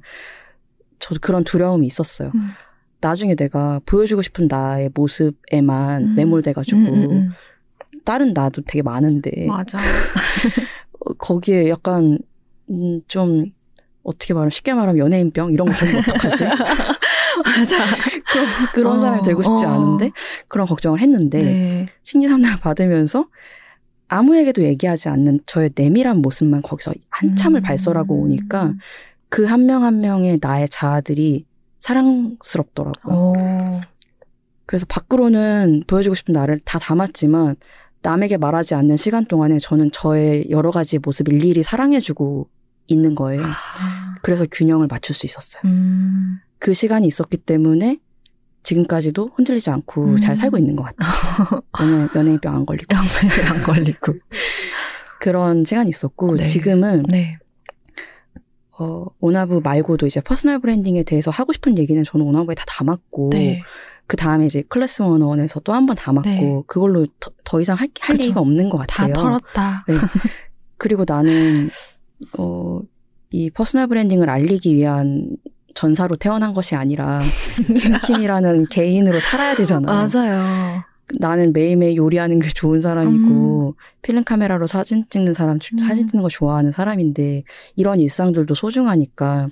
저도 그런 두려움이 있었어요. 음. 나중에 내가 보여주고 싶은 나의 모습에만 음. 매몰돼가지고 음, 음, 다른 나도 되게 많은데 음. 맞아. 어, 거기에 약간 음, 좀 어떻게 말하면 쉽게 말하면 연예인병 이런 거 되면 어떡하지? 맞아. 그런, 그런 어, 사람이 되고 싶지 어. 않은데 그런 걱정을 했는데 네. 심리 상담을 받으면서 아무에게도 얘기하지 않는 저의 내밀한 모습만 거기서 한참을 음. 발설하고 오니까 그 한 명한 명의 나의 자아들이 사랑스럽더라고요. 어. 그래서 밖으로는 보여주고 싶은 나를 다 담았지만 남에게 말하지 않는 시간 동안에 저는 저의 여러 가지 모습 일일이 사랑해주고 있는 거예요. 아. 그래서 균형을 맞출 수 있었어요. 음. 그 시간이 있었기 때문에 지금까지도 흔들리지 않고 음. 잘 살고 있는 것 같아요. 연예, 연예인병 안 걸리고. 안 걸리고. 그런 시간이 있었고 네. 지금은 네. 어, 오나브 말고도 이제 personal branding에 대해서 하고 싶은 얘기는 저는 오나브에 다 담았고 네. 그 다음에 이제 클래스 원원에서 또 한 번 담았고 네. 그걸로 더, 더 이상 할, 할 그쵸. 얘기가 없는 것다 같아요. 털었다. 그리고 나는 어 이 personal branding을 알리기 위한 전사로 태어난 것이 아니라 김키미라는 개인으로 살아야 되잖아요. 맞아요. 나는 매일매일 요리하는 게 좋은 사람이고 필름 카메라로 사진 찍는 사람 음. 사진 찍는 거 좋아하는 사람인데 이런 일상들도 소중하니까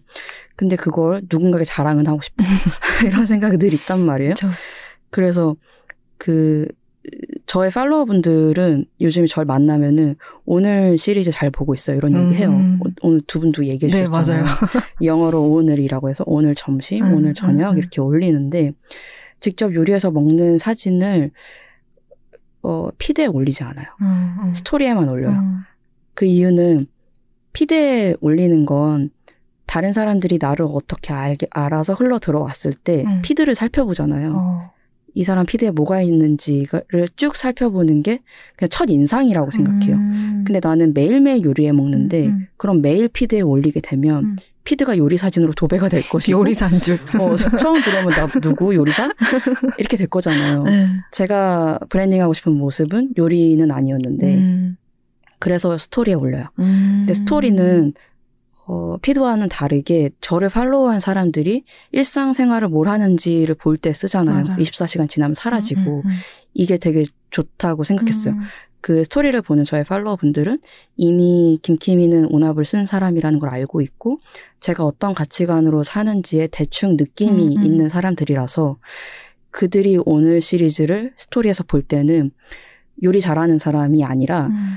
근데 그걸 누군가에게 자랑은 하고 싶어 이런 생각이 늘 있단 말이에요. 저, 그래서 그 저의 팔로워분들은 요즘에 절 만나면은 오늘 시리즈 잘 보고 있어요 이런 얘기 해요. 음. 오- 오늘 두 분도 얘기해 네, 주셨잖아요. 맞아요. 영어로 오늘이라고 해서 오늘 점심, 음, 오늘 저녁 음, 음. 이렇게 올리는데 직접 요리해서 먹는 사진을 어 피드에 올리지 않아요. 음, 음. 스토리에만 올려요. 음. 그 이유는 피드에 올리는 건 다른 사람들이 나를 어떻게 알게, 알아서 흘러 들어왔을 때 음. 피드를 살펴보잖아요. 어. 이 사람 피드에 뭐가 있는지를 쭉 살펴보는 게 그냥 첫 인상이라고 생각해요. 음. 근데 나는 매일매일 요리해 먹는데 음, 음. 그럼 매일 피드에 올리게 되면 음. 피드가 요리 사진으로 도배가 될 것이고 요리사인 줄. 어, 처음 들어오면 나 누구 요리사? 이렇게 될 거잖아요. 네. 제가 브랜딩하고 싶은 모습은 요리는 아니었는데 음. 그래서 스토리에 올려요. 음. 근데 스토리는 어, 피드와는 다르게 저를 팔로우한 사람들이 일상생활을 뭘 하는지를 볼 때 쓰잖아요. 맞아요. 24시간 지나면 사라지고 음, 음, 이게 되게 좋다고 생각했어요. 음. 그 스토리를 보는 저의 팔로워분들은 이미 김키미는 오나브를 쓴 사람이라는 걸 알고 있고 제가 어떤 가치관으로 사는지에 대충 느낌이 음, 음. 있는 사람들이라서 그들이 오늘 시리즈를 스토리에서 볼 때는 요리 잘하는 사람이 아니라 음.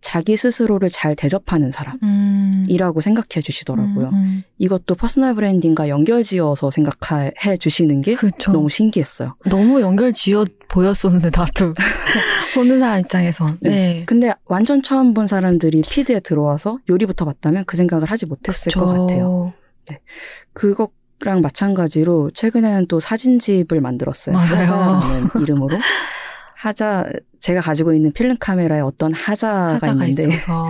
자기 스스로를 잘 대접하는 사람이라고 음. 생각해 주시더라고요. 음, 음. 이것도 personal branding과 연결 지어서 생각해 주시는 게 그렇죠. 너무 신기했어요. 너무 연결 지어 보였었는데 나도 보는 사람 입장에서 네. 네. 근데 완전 처음 본 사람들이 피드에 들어와서 요리부터 봤다면 그 생각을 하지 못했을 것 같아요. 그것랑 마찬가지로 최근에는 또 사진집을 만들었어요. 맞아요. 하자라는 이름으로. 하자 제가 가지고 있는 필름 카메라에 어떤 하자가, 하자가 있는데 있어서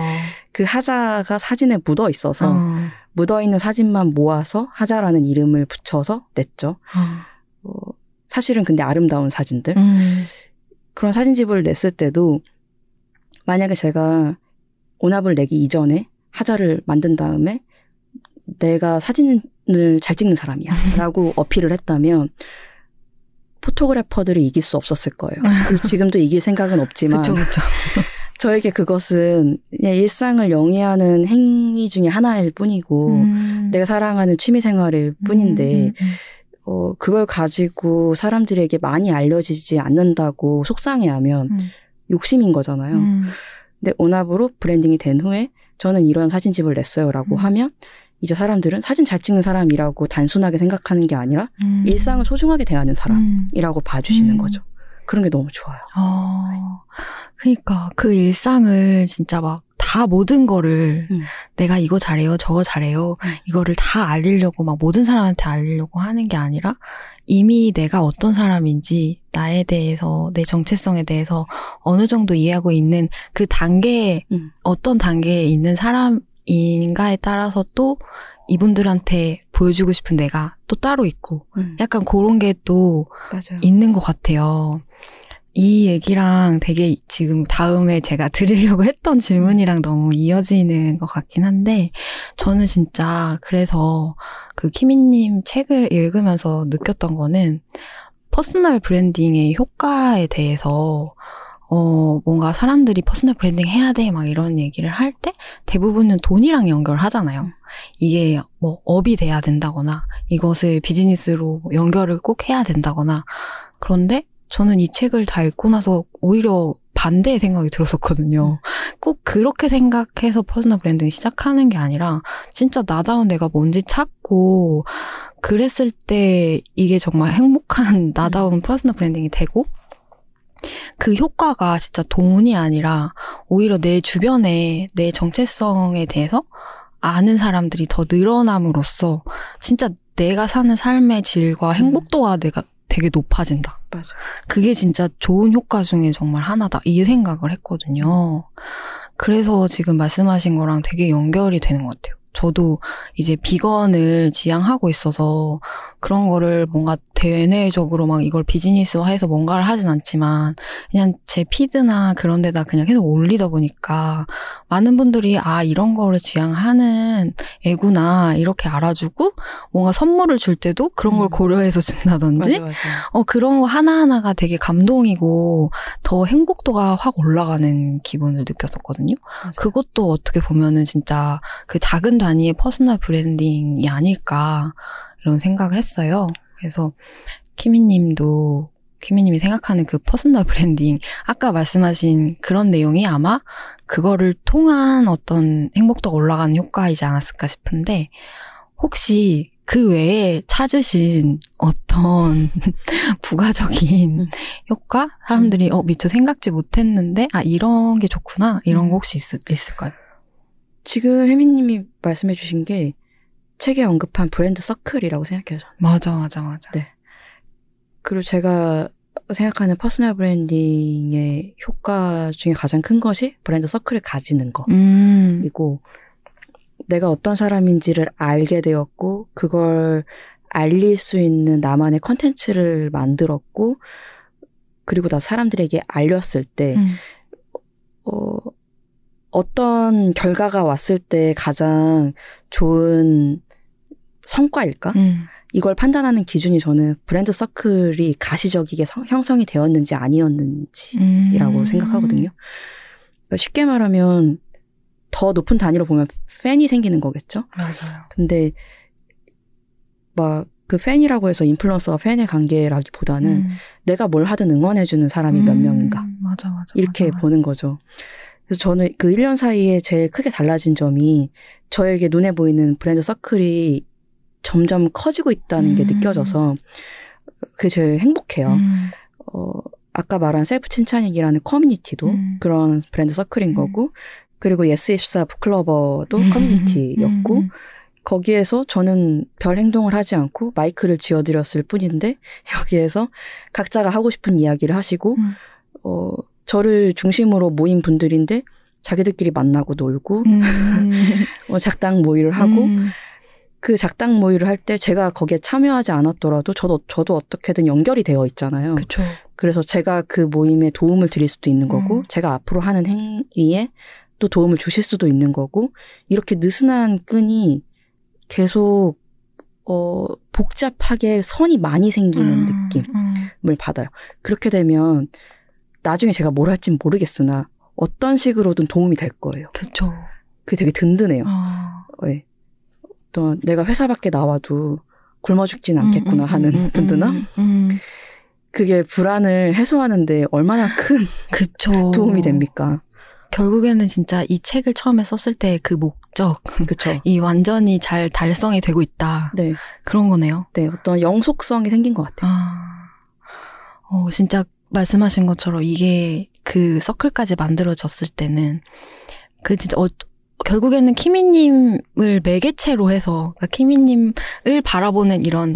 그 하자가 사진에 묻어 있어서 어. 묻어 있는 사진만 모아서 하자라는 이름을 붙여서 냈죠. 어. 어, 사실은 근데 아름다운 사진들 음. 그런 사진집을 냈을 때도 만약에 제가 온합을 내기 이전에 하자를 만든 다음에 내가 사진을 잘 찍는 사람이야 라고 어필을 했다면 포토그래퍼들이 이길 수 없었을 거예요. 지금도 이길 생각은 없지만 그쵸 그쵸. 저에게 그것은 그냥 일상을 영위하는 행위 중에 하나일 뿐이고 음. 내가 사랑하는 취미 생활일 뿐인데 음, 음, 어, 그걸 가지고 사람들에게 많이 알려지지 않는다고 속상해하면 음. 욕심인 거잖아요. 음. 근데 온합으로 브랜딩이 된 후에 저는 이런 사진집을 냈어요라고 음. 하면 이제 사람들은 사진 잘 찍는 사람이라고 단순하게 생각하는 게 아니라 음. 일상을 소중하게 대하는 음. 사람이라고 봐주시는 음. 거죠. 그런 게 너무 좋아요. 어, 그니까 그 일상을 진짜 막 다 모든 거를 음. 내가 이거 잘해요, 저거 잘해요, 음. 이거를 다 알리려고 막 모든 사람한테 알리려고 하는 게 아니라 이미 내가 어떤 사람인지 나에 대해서 내 정체성에 대해서 어느 정도 이해하고 있는 그 단계에 음. 어떤 단계에 있는 사람 인가에 따라서 또 이분들한테 보여주고 싶은 내가 또 따로 있고 음. 약간 그런 게 또. 있는 것 같아요. 이 얘기랑 되게 지금 다음에 제가 드리려고 했던 질문이랑 너무 이어지는 것 같긴 한데, 저는 진짜 그래서 그 키미님 책을 읽으면서 느꼈던 거는 personal branding의 효과에 대해서 어, 뭔가 사람들이 personal branding 해야 돼, 막 이런 얘기를 할 때 대부분은 돈이랑 연결하잖아요. 이게 뭐 업이 돼야 된다거나 이것을 비즈니스로 연결을 꼭 해야 된다거나 그런데 저는 이 책을 다 읽고 나서 오히려 반대의 생각이 들었었거든요. 꼭 그렇게 생각해서 personal branding 시작하는 게 아니라 진짜 나다운 내가 뭔지 찾고 그랬을 때 이게 정말 행복한 나다운 personal branding이 되고 그 효과가 진짜 돈이 아니라 오히려 내 주변에 내 정체성에 대해서 아는 사람들이 더 늘어남으로써 진짜 내가 사는 삶의 질과 행복도가 내가 되게 높아진다. 맞아. 그게 진짜 좋은 효과 중에 정말 하나다. 이 생각을 했거든요. 그래서 지금 말씀하신 거랑 되게 연결이 되는 것 같아요. 저도 이제 비건을 지향하고 있어서 그런 거를 뭔가 대내적으로 막 이걸 비즈니스화해서 뭔가를 하진 않지만 그냥 제 피드나 그런 데다 그냥 계속 올리다 보니까 많은 분들이 아 이런 거를 지향하는 애구나 이렇게 알아주고 뭔가 선물을 줄 때도 그런 걸 음. 고려해서 준다든지 맞아, 맞아. 어, 그런 거 하나하나가 되게 감동이고 더 행복도가 확 올라가는 기분을 느꼈었거든요. 맞아. 그것도 어떻게 보면은 진짜 그 작은 단위의 personal branding이 아닐까 이런 생각을 했어요. 그래서 키미님도 키미님이 생각하는 그 personal branding 아까 말씀하신 그런 내용이 아마 그거를 통한 어떤 행복도가 올라가는 효과이지 않았을까 싶은데 혹시 그 외에 찾으신 어떤 부가적인 음. 효과? 사람들이 어 미처 생각지 못했는데 아 이런 게 좋구나 이런 음. 거 혹시 있, 있을까요? 지금 혜민님이 말씀해 주신 게 책에 언급한 브랜드 서클이라고 생각해요. 저는. 맞아 맞아 맞아. 네. 그리고 제가 생각하는 personal branding의 효과 중에 가장 큰 것이 브랜드 서클을 가지는 거. 음 이고 내가 어떤 사람인지를 알게 되었고 그걸 알릴 수 있는 나만의 컨텐츠를 만들었고 그리고 나 사람들에게 알렸을 때 음. 어, 어떤 결과가 왔을 때 가장 좋은 성과일까? 음. 이걸 판단하는 기준이 저는 브랜드 서클이 가시적이게 성- 형성이 되었는지 아니었는지라고 음. 생각하거든요. 그러니까 쉽게 말하면 더 높은 단위로 보면 팬이 생기는 거겠죠? 맞아요. 근데 막 그 팬이라고 해서 인플루언서와 팬의 관계라기보다는 음. 내가 뭘 하든 응원해주는 사람이 몇 음. 명인가 맞아 맞아. 이렇게 맞아, 맞아. 보는 거죠. 그래서 저는 그 1년 사이에 제일 크게 달라진 점이 저에게 눈에 보이는 브랜드 서클이 점점 커지고 있다는 게 음. 느껴져서 그게 제일 행복해요. 음. 어, 아까 말한 셀프 칭찬이라는 커뮤니티도 음. 그런 브랜드 서클인 음. 거고 그리고 예스24 북클러버도 음. 커뮤니티였고 음. 거기에서 저는 별 행동을 하지 않고 마이크를 쥐어드렸을 뿐인데 여기에서 각자가 하고 싶은 이야기를 하시고 음. 어 저를 중심으로 모인 분들인데 자기들끼리 만나고 놀고 음. 어, 작당 모의를 하고 음. 그 작당 모의를 할 때 제가 거기에 참여하지 않았더라도 저도 저도 어떻게든 연결이 되어 있잖아요. 그쵸. 그래서 제가 그 모임에 도움을 드릴 수도 있는 거고 음. 제가 앞으로 하는 행위에 또 도움을 주실 수도 있는 거고 이렇게 느슨한 끈이 계속 어 복잡하게 선이 많이 생기는 음. 느낌을 음. 받아요. 그렇게 되면 나중에 제가 뭘 할진 모르겠으나 어떤 식으로든 도움이 될 거예요. 그쵸. 그게 되게 든든해요. 아. 예. 어떤 내가 회사 밖에 나와도 굶어 죽진 않겠구나 음, 음, 하는 음, 음, 든든함? 음, 음. 그게 불안을 해소하는데 얼마나 큰 그쵸. 도움이 됩니까? 결국에는 진짜 이 책을 처음에 썼을 때 그 목적, 그쵸? 이 완전히 잘 달성이 되고 있다. 네, 그런 거네요. 네, 어떤 영속성이 생긴 것 같아요. 아, 어, 진짜 말씀하신 것처럼 이게 그 서클까지 만들어졌을 때는 그 진짜 어, 결국에는 키미님을 매개체로 해서 그러니까 키미님을 바라보는 이런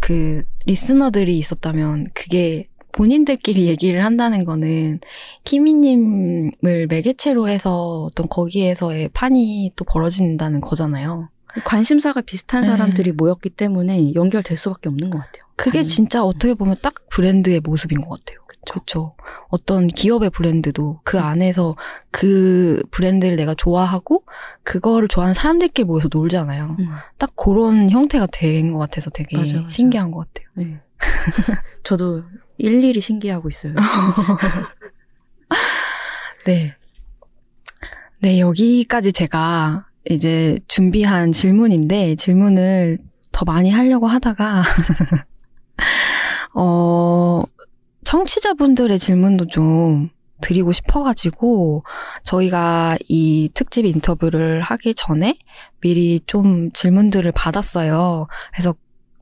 그 리스너들이 있었다면 그게 본인들끼리 얘기를 한다는 거는 키미님을 매개체로 해서 어떤 거기에서의 판이 또 벌어진다는 거잖아요. 관심사가 비슷한 네. 사람들이 모였기 때문에 연결될 수밖에 없는 것 같아요. 그게 관- 진짜 어떻게 보면 딱 브랜드의 모습인 것 같아요. 그렇죠. 어떤 기업의 브랜드도 그 안에서 그 브랜드를 내가 좋아하고 그거를 좋아하는 사람들끼리 모여서 놀잖아요. 음, 딱 그런 형태가 된 것 같아서 되게 맞아, 맞아. 신기한 것 같아요. 네. 저도 일일이 신기하고 있어요. 네. 네, 여기까지 제가 이제 준비한 질문인데 질문을 더 많이 하려고 하다가 어 청취자분들의 질문도 좀 드리고 싶어가지고 저희가 이 특집 인터뷰를 하기 전에 미리 좀 질문들을 받았어요. 그래서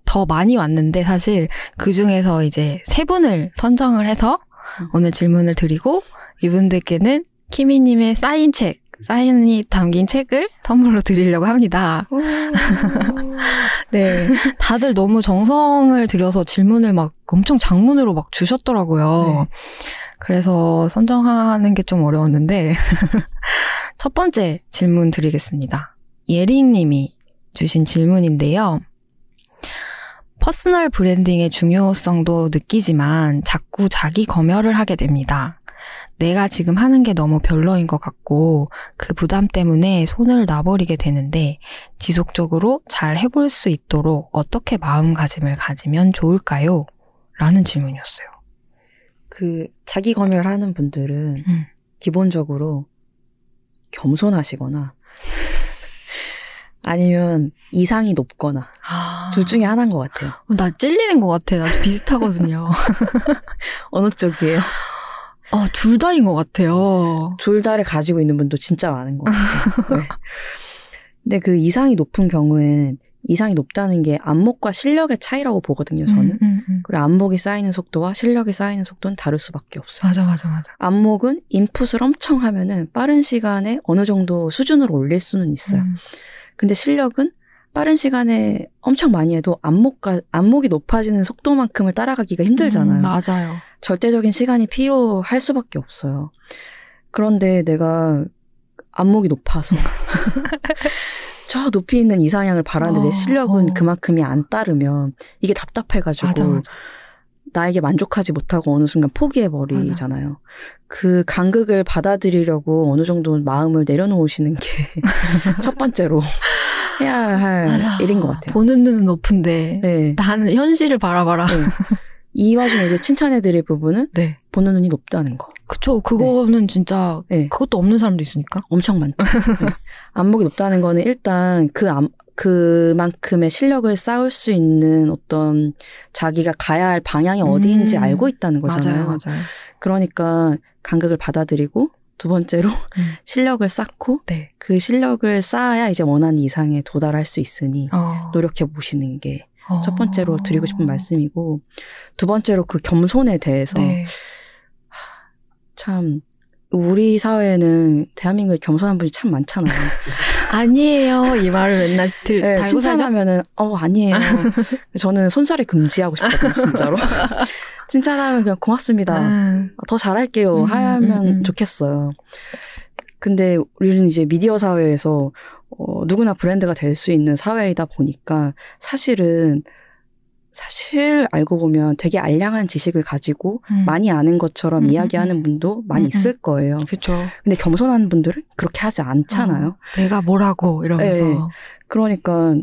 더 많이 왔는데 사실 그 중에서 이제 세 분을 선정을 해서 음. 오늘 질문을 드리고 이분들께는 키미님의 사인 책, 사인이 담긴 책을 선물로 드리려고 합니다. 네. 다들 너무 정성을 들여서 질문을 막 엄청 장문으로 막 주셨더라고요. 네. 그래서 선정하는 게 좀 어려웠는데, 첫 번째 질문 드리겠습니다. 예링 님이 주신 질문인데요. personal branding의 중요성도 느끼지만 자꾸 자기 검열을 하게 됩니다. 내가 지금 하는 게 너무 별로인 것 같고 그 부담 때문에 손을 놔버리게 되는데 지속적으로 잘 해볼 수 있도록 어떻게 마음가짐을 가지면 좋을까요? 라는 질문이었어요. 그 자기 검열하는 분들은 음. 기본적으로 겸손하시거나 아니면 이상이 높거나 아, 둘 중에 하나인 것 같아요. 나 찔리는 것 같아. 나 비슷하거든요. 어느 쪽이에요? 어, 둘 다인 것 같아요. 둘 다를 가지고 있는 분도 진짜 많은 것 같아요. 네. 근데 그 이상이 높은 경우엔 이상이 높다는 게 안목과 실력의 차이라고 보거든요, 저는. 음, 음, 음. 그리고 안목이 쌓이는 속도와 실력이 쌓이는 속도는 다를 수밖에 없어요. 맞아, 맞아, 맞아. 안목은 인풋을 엄청 하면은 빠른 시간에 어느 정도 수준으로 올릴 수는 있어요. 음. 근데 실력은 빠른 시간에 엄청 많이 해도 안목과 안목이 높아지는 속도만큼을 따라가기가 힘들잖아요. 음, 맞아요. 절대적인 시간이 필요할 수밖에 없어요. 그런데 내가 안목이 높아서 저 높이 있는 이상향을 바라는데 어, 실력은 어. 그만큼이 안 따르면 이게 답답해가지고 맞아, 맞아. 나에게 만족하지 못하고 어느 순간 포기해버리잖아요. 그 간극을 받아들이려고 어느 정도 마음을 내려놓으시는 게 첫 번째로 해야 할 맞아. 일인 것 같아요. 보는 눈은 높은데 네. 나는 현실을 바라봐라. 네. 이 와중에 이제 칭찬해드릴 부분은 네. 보는 눈이 높다는 거. 그쵸. 그거는 진짜 네. 그것도 없는 사람도 있으니까. 엄청 많죠. 네. 안목이 높다는 거는 일단 그 안, 그만큼의 실력을 쌓을 수 있는 어떤 자기가 가야 할 방향이 어디인지 음. 알고 있다는 거잖아요. 맞아요, 맞아요. 그러니까 간극을 받아들이고 두 번째로 음. 실력을 쌓고 네. 그 실력을 쌓아야 이제 원하는 이상에 도달할 수 있으니 어. 노력해 보시는 게첫 어. 번째로 드리고 싶은 말씀이고 두 번째로 그 겸손에 대해서 네. 참 우리 사회에는 대한민국에 겸손한 분이 참 많잖아요. 아니에요. 이 말을 맨날 들, 네, 달고. 칭찬하면은 어 아니에요. 저는 손살에 금지하고 싶거든요, 진짜로. 칭찬하면 그냥 고맙습니다. 음. 더 잘할게요. 음, 하면 음, 음. 좋겠어요. 근데 우리는 이제 미디어 사회에서 어, 누구나 브랜드가 될 수 있는 사회이다 보니까 사실은 사실 알고 보면 되게 알량한 지식을 가지고 음. 많이 아는 것처럼 음, 음, 이야기하는 분도 많이 음, 음. 있을 거예요. 그쵸. 근데 겸손한 분들은 그렇게 하지 않잖아요. 어, 내가 뭐라고 이러면서. 네. 그러니까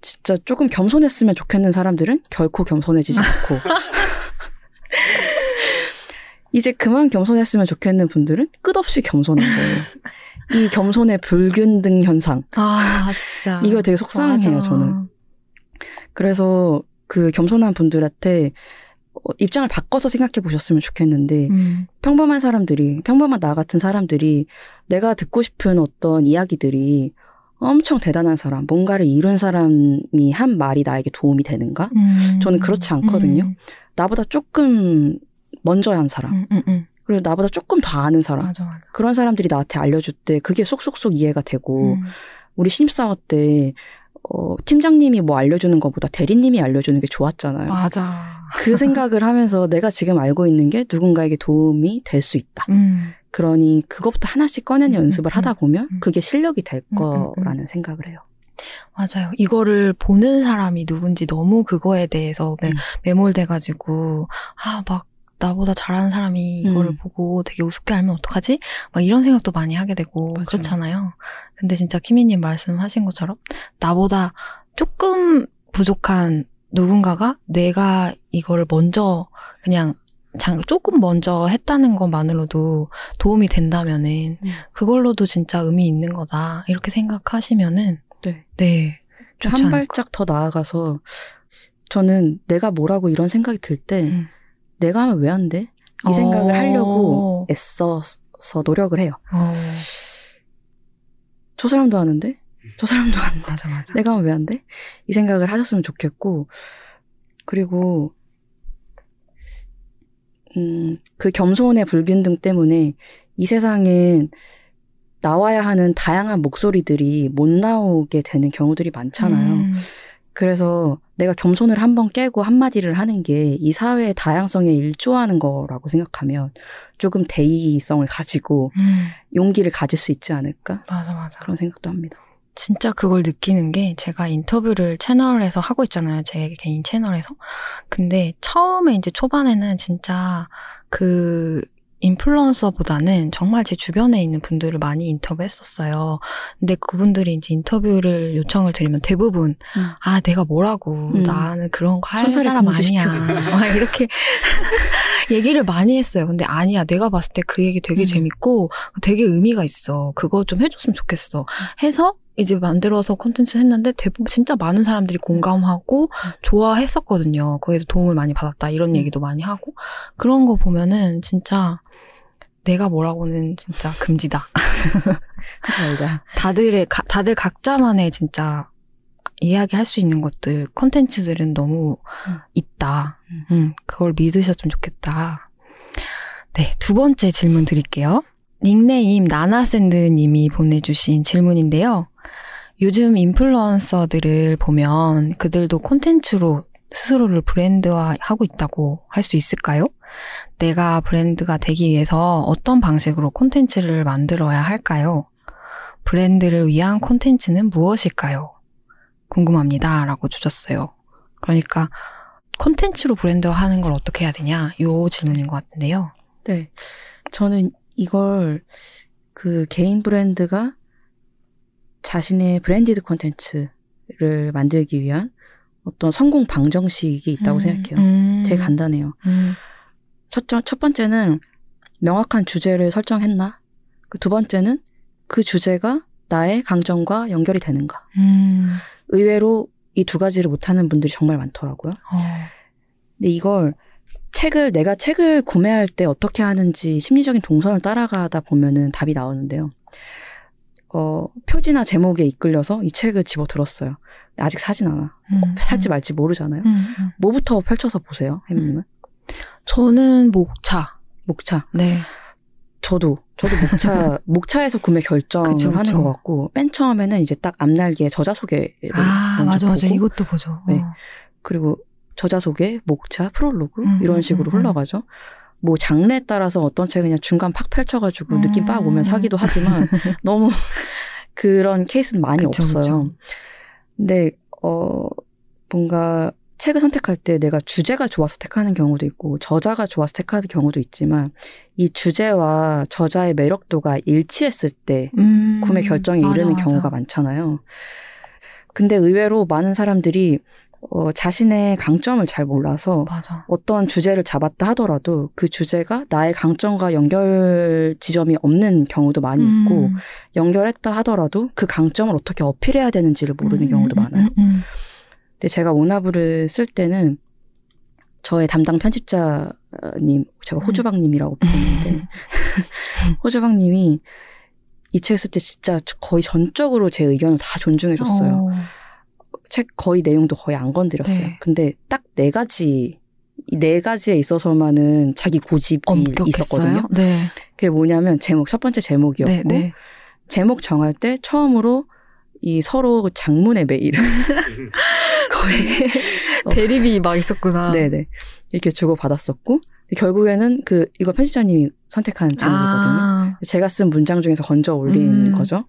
진짜 조금 겸손했으면 좋겠는 사람들은 결코 겸손해지지 않고 이제 그만 겸손했으면 좋겠는 분들은 끝없이 겸손한 거예요. 이 겸손의 불균등 현상. 아, 진짜. 이거 되게 속상해요, 맞아. 저는. 그래서 그 겸손한 분들한테 어, 입장을 바꿔서 생각해 보셨으면 좋겠는데 음. 평범한 사람들이 평범한 나 같은 사람들이 내가 듣고 싶은 어떤 이야기들이 엄청 대단한 사람, 뭔가를 이룬 사람이 한 말이 나에게 도움이 되는가? 음. 저는 그렇지 않거든요. 나보다 조금 먼저 한 사람, 음, 음, 음. 그리고 나보다 조금 더 아는 사람, 맞아, 맞아. 그런 사람들이 나한테 알려줄 때 그게 쏙쏙쏙 이해가 되고 음. 우리 신입사원 때 어, 팀장님이 뭐 알려주는 것보다 대리님이 알려주는 게 좋았잖아요. 맞아. 그 생각을 하면서 내가 지금 알고 있는 게 누군가에게 도움이 될 수 있다. 음. 그러니 그것부터 하나씩 꺼내는 음, 연습을 음, 하다 보면 음. 그게 실력이 될 음, 음, 음. 거라는 생각을 해요. 맞아요. 이거를 보는 사람이 누군지 너무 그거에 대해서 매, 음. 매몰돼가지고, 아, 막, 나보다 잘하는 사람이 이거를 음. 보고 되게 우습게 알면 어떡하지? 막 이런 생각도 많이 하게 되고, 맞아요. 그렇잖아요. 근데 진짜 키미님 말씀하신 것처럼, 나보다 조금 부족한 누군가가 내가 이거를 먼저 그냥 장, 조금 먼저 했다는 것만으로도 도움이 된다면은, 음. 그걸로도 진짜 의미 있는 거다. 이렇게 생각하시면은, 네. 네. 한. 발짝 더 나아가서 저는 내가 뭐라고 이런 생각이 들때 음. 내가 하면 왜 안 돼? 이 어. 생각을 하려고 애써서 노력을 해요. 어, 저 사람도 하는데? 저 사람도 하는데? 맞아, 맞아. 내가 하면 왜 안 돼? 이 생각을 하셨으면 좋겠고, 그리고, 음, 그 겸손의 불균등 때문에 이 세상엔 나와야 하는 다양한 목소리들이 못 나오게 되는 경우들이 많잖아요. 음, 그래서 내가 겸손을 한 번 깨고 한마디를 하는 게 이 사회의 다양성에 일조하는 거라고 생각하면 조금 대의성을 가지고 음, 용기를 가질 수 있지 않을까? 맞아, 맞아. 그런 생각도 합니다. 진짜 그걸 느끼는 게 제가 인터뷰를 채널에서 하고 있잖아요. 제 개인 채널에서. 근데 처음에 이제 초반에는 진짜 그 인플루언서보다는 정말 제 주변에 있는 분들을 많이 인터뷰했었어요. 근데 그분들이 이제 인터뷰를 요청을 드리면 대부분 음. 아 내가 뭐라고 음. 나는 그런 거 할 사람. 아니야. 막 이렇게 얘기를 많이 했어요. 근데 아니야 내가 봤을 때 그 얘기 되게 음. 재밌고 되게 의미가 있어. 그거 좀 해줬으면 좋겠어. 해서 이제 만들어서 콘텐츠 했는데 대부분 진짜 많은 사람들이 공감하고 좋아했었거든요. 거기서 도움을 많이 받았다 이런 음. 얘기도 많이 하고 그런 거 보면은 진짜 내가 뭐라고는 진짜 금지다. 하지 말자. 다들의 가- 다들 각자만의 진짜 이야기할 수 있는 것들 콘텐츠들은 너무 음. 있다. 음. 음, 그걸 믿으셨으면 좋겠다. 네, 두 번째 질문 드릴게요. 닉네임 나나샌드님이 보내주신 질문인데요. 요즘 인플루언서들을 보면 그들도 콘텐츠로 스스로를 브랜드화하고 있다고 할 수 있을까요? 내가 브랜드가 되기 위해서 어떤 방식으로 콘텐츠를 만들어야 할까요? 브랜드를 위한 콘텐츠는 무엇일까요? 궁금합니다. 라고 주셨어요. 그러니까 콘텐츠로 브랜드화 하는 걸 어떻게 해야 되냐? 요 질문인 것 같은데요. 네. 저는 이걸 그 개인 브랜드가 자신의 브랜디드 콘텐츠를 만들기 위한 어떤 성공 방정식이 있다고 음, 생각해요. 음, 되게 간단해요. 음, 첫, 점- 첫 번째는 명확한 주제를 설정했나? 두 번째는 그 주제가 나의 강점과 연결이 되는가? 음, 의외로 이 두 가지를 못하는 분들이 정말 많더라고요. 어, 근데 이걸 책을 내가 책을 구매할 때 어떻게 하는지 심리적인 동선을 따라가다 보면은 답이 나오는데요. 어, 표지나 제목에 이끌려서 이 책을 집어 들었어요. 아직 사진 않아. 음, 살지 음, 말지 모르잖아요. 음, 음. 뭐부터 펼쳐서 보세요, 혜미님은? 저는 목차. 목차. 네. 저도 저도 목차 목차에서 구매 결정을 하는. 것 같고 맨 처음에는 이제 딱 앞날개에 저자 소개를 아, 먼저 맞아, 맞아. 보고 이것도 보죠. 네. 어. 그리고 저자 소개, 목차, 프롤로그 음, 이런 음, 식으로 음, 음. 흘러가죠. 뭐 장르에 따라서 어떤 책은 그냥 중간 팍 펼쳐가지고 느낌 빡 오면 음. 사기도 하지만 너무 그런 케이스는 많이 그쵸, 없어요. 그쵸. 근데 어 뭔가 책을 선택할 때 내가 주제가 좋아서 택하는 경우도 있고 저자가 좋아서 택하는 경우도 있지만 이 주제와 저자의 매력도가 일치했을 때 음, 구매 결정에 맞아, 이르는 맞아. 경우가 많잖아요. 근데 의외로 많은 사람들이 어, 자신의 강점을 잘 몰라서 맞아. 어떤 주제를 잡았다 하더라도 그 주제가 나의 강점과 연결 지점이 없는 경우도 많이 있고 음, 연결했다 하더라도 그 강점을 어떻게 어필해야 되는지를 모르는 음, 경우도 음, 많아요. 음, 음. 근데 제가 오나브를 쓸 때는 저의 담당 편집자님, 제가 호주방님이라고 부르는데, 호주방님이 이 책 쓸 때 진짜 거의 전적으로 제 의견을 다 존중해줬어요. 어, 책 거의 내용도 거의 안 건드렸어요. 네. 근데 딱 네 가지, 이네 가지에 있어서만은 자기 고집이 엄격했어요? 있었거든요. 네. 그게 뭐냐면 제목, 첫 번째 제목이었고, 네, 네. 제목 정할 때 처음으로 이 서로 장문의 메일을 거의 어. 대립이 막 있었구나. 네네. 이렇게 주고 받았었고, 결국에는 그, 이거 편집자님이 선택한 제목이거든요. 아, 제가 쓴 문장 중에서 건져 올린 음. 거죠.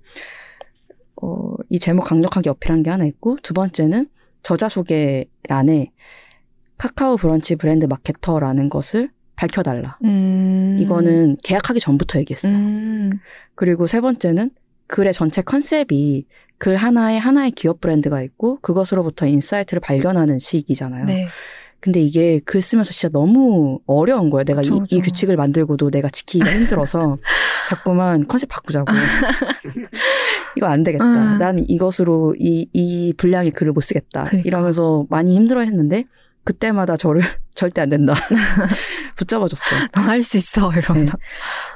어, 이 제목 강력하게 어필한 게 하나 있고, 두 번째는 저자 소개란에 카카오 브런치 브랜드 마케터라는 것을 밝혀달라. 음. 이거는 계약하기 전부터 얘기했어요. 음. 그리고 세 번째는 글의 전체 컨셉이 글 하나에 하나의 기업 브랜드가 있고, 그것으로부터 insight를 발견하는 식이잖아요. 네. 근데 이게 글 쓰면서 진짜 너무 어려운 거예요. 내가 그쵸, 이, 이 그쵸. 규칙을 만들고도 내가 지키기가 힘들어서 자꾸만 컨셉 바꾸자고. 이거 안 되겠다. 음. 난 이것으로 이, 이 분량의 글을 못 쓰겠다. 그러니까. 이러면서 많이 힘들어 했는데 그때마다 저를 절대 안 된다. 붙잡아줬어요. 넌 할 수 있어 이러면서.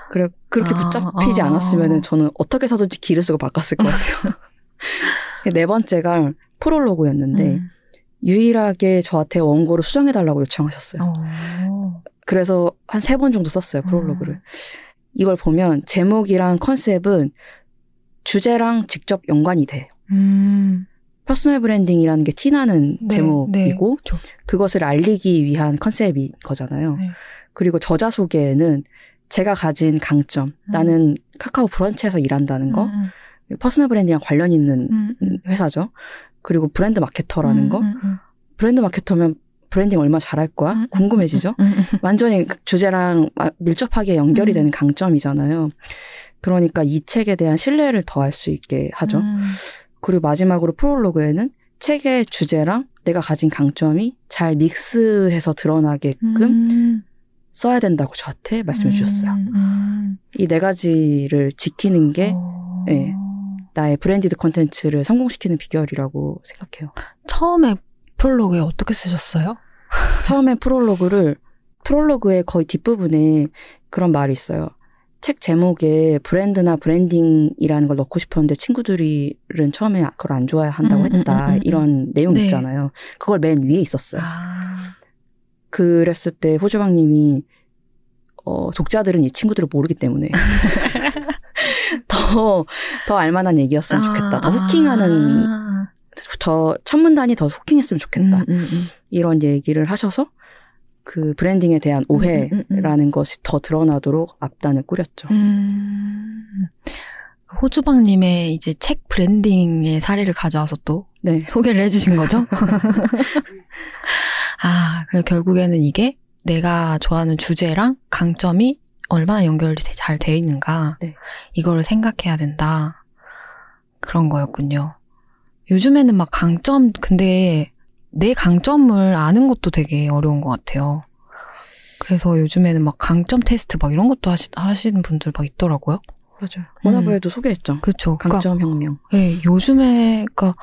그래, 그렇게 아, 붙잡히지 아. 않았으면 저는 어떻게 해서든지 기를 쓰고 바꿨을 것 같아요. 네 번째가 프롤로그였는데 음. 유일하게 저한테 원고를 수정해달라고 요청하셨어요. 어. 그래서 한 세 번 정도 썼어요, 프롤로그를. 이걸 보면 제목이랑 컨셉은 주제랑 직접 연관이 돼. 음. personal branding이라는 게 티나는 네, 제목이고 네. 그것을 알리기 위한 컨셉인 거잖아요. 네. 그리고 저자 소개에는 제가 가진 강점, 나는 카카오 브런치에서 일한다는 거, 음, personal branding이랑 관련 있는 음, 음. 회사죠. 그리고 브랜드 마케터라는 거. 음, 음, 브랜드 마케터면 브랜딩 얼마 잘할 거야? 음, 음. 궁금해지죠? 음, 음. 완전히 그 주제랑 마- 밀접하게 연결이 음. 되는 강점이잖아요. 그러니까 이 책에 대한 신뢰를 더할 수 있게 하죠. 음. 그리고 마지막으로 프롤로그에는 책의 주제랑 내가 가진 강점이 잘 믹스해서 드러나게끔 음. 써야 된다고 저한테 말씀해 주셨어요. 음, 음. 이네 가지를 지키는 게 어. 예. 나의 branded 컨텐츠를 성공시키는 비결이라고 생각해요. 처음에 프롤로그에 어떻게 쓰셨어요? 처음에 프롤로그를 프롤로그의 거의 뒷부분에 그런 말이 있어요. 책 제목에 브랜드나 브랜딩이라는 걸 넣고 싶었는데 친구들은 처음에 그걸 안 좋아한다고 음, 음, 했다. 음, 음, 음. 이런 내용 네. 있잖아요. 그걸 맨 위에 있었어요. 아. 그랬을 때 호주방님이 어, 독자들은 이 친구들을 모르기 때문에 더, 더 알만한 얘기였으면 좋겠다. 더 hooking하는, 아. 저 첫 문단이 더 hooking했으면 좋겠다. 음, 음, 음. 이런 얘기를 하셔서 그 브랜딩에 대한 음, 음, 음. 오해라는 것이 더 드러나도록 앞단을 꾸렸죠. 음. 호주방님의 이제 책 브랜딩의 사례를 가져와서 또 네. 소개를 해주신 거죠? 아, 그 결국에는 이게 내가 좋아하는 주제랑 강점이 얼마나 연결이 잘 돼 있는가. 네. 이거를 생각해야 된다. 그런 거였군요. 요즘에는 막 강점, 근데 내 강점을 아는 것도 되게 어려운 것 같아요. 그래서 요즘에는 막 강점 테스트 막 이런 것도 하시, 하시는 분들 막 있더라고요. 맞아요. 워너브에도 소개했죠. 그쵸. 그러니까 강점 혁명. 네, 요즘에, 그니까,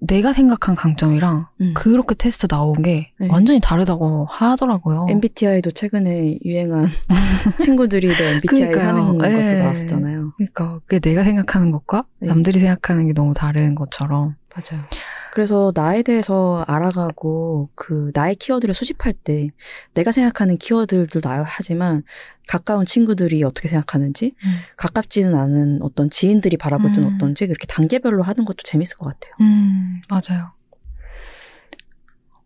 내가 생각한 강점이랑 음. 그렇게 테스트 나온 게 네. 완전히 다르다고 하더라고요. MBTI도 최근에 유행한 친구들이 더 MBTI 그러니까요. 하는 것도 네. 나왔었잖아요. 그러니까 그게 내가 생각하는 것과 네. 남들이 생각하는 게 너무 다른 것처럼. 맞아요. 그래서 나에 대해서 알아가고 그 나의 키워드를 수집할 때 내가 생각하는 키워드들도 나야 하지만 가까운 친구들이 어떻게 생각하는지 가깝지는 않은 어떤 지인들이 바라볼 때는 음. 어떤지 그렇게 단계별로 하는 것도 재밌을 것 같아요. 음, 맞아요.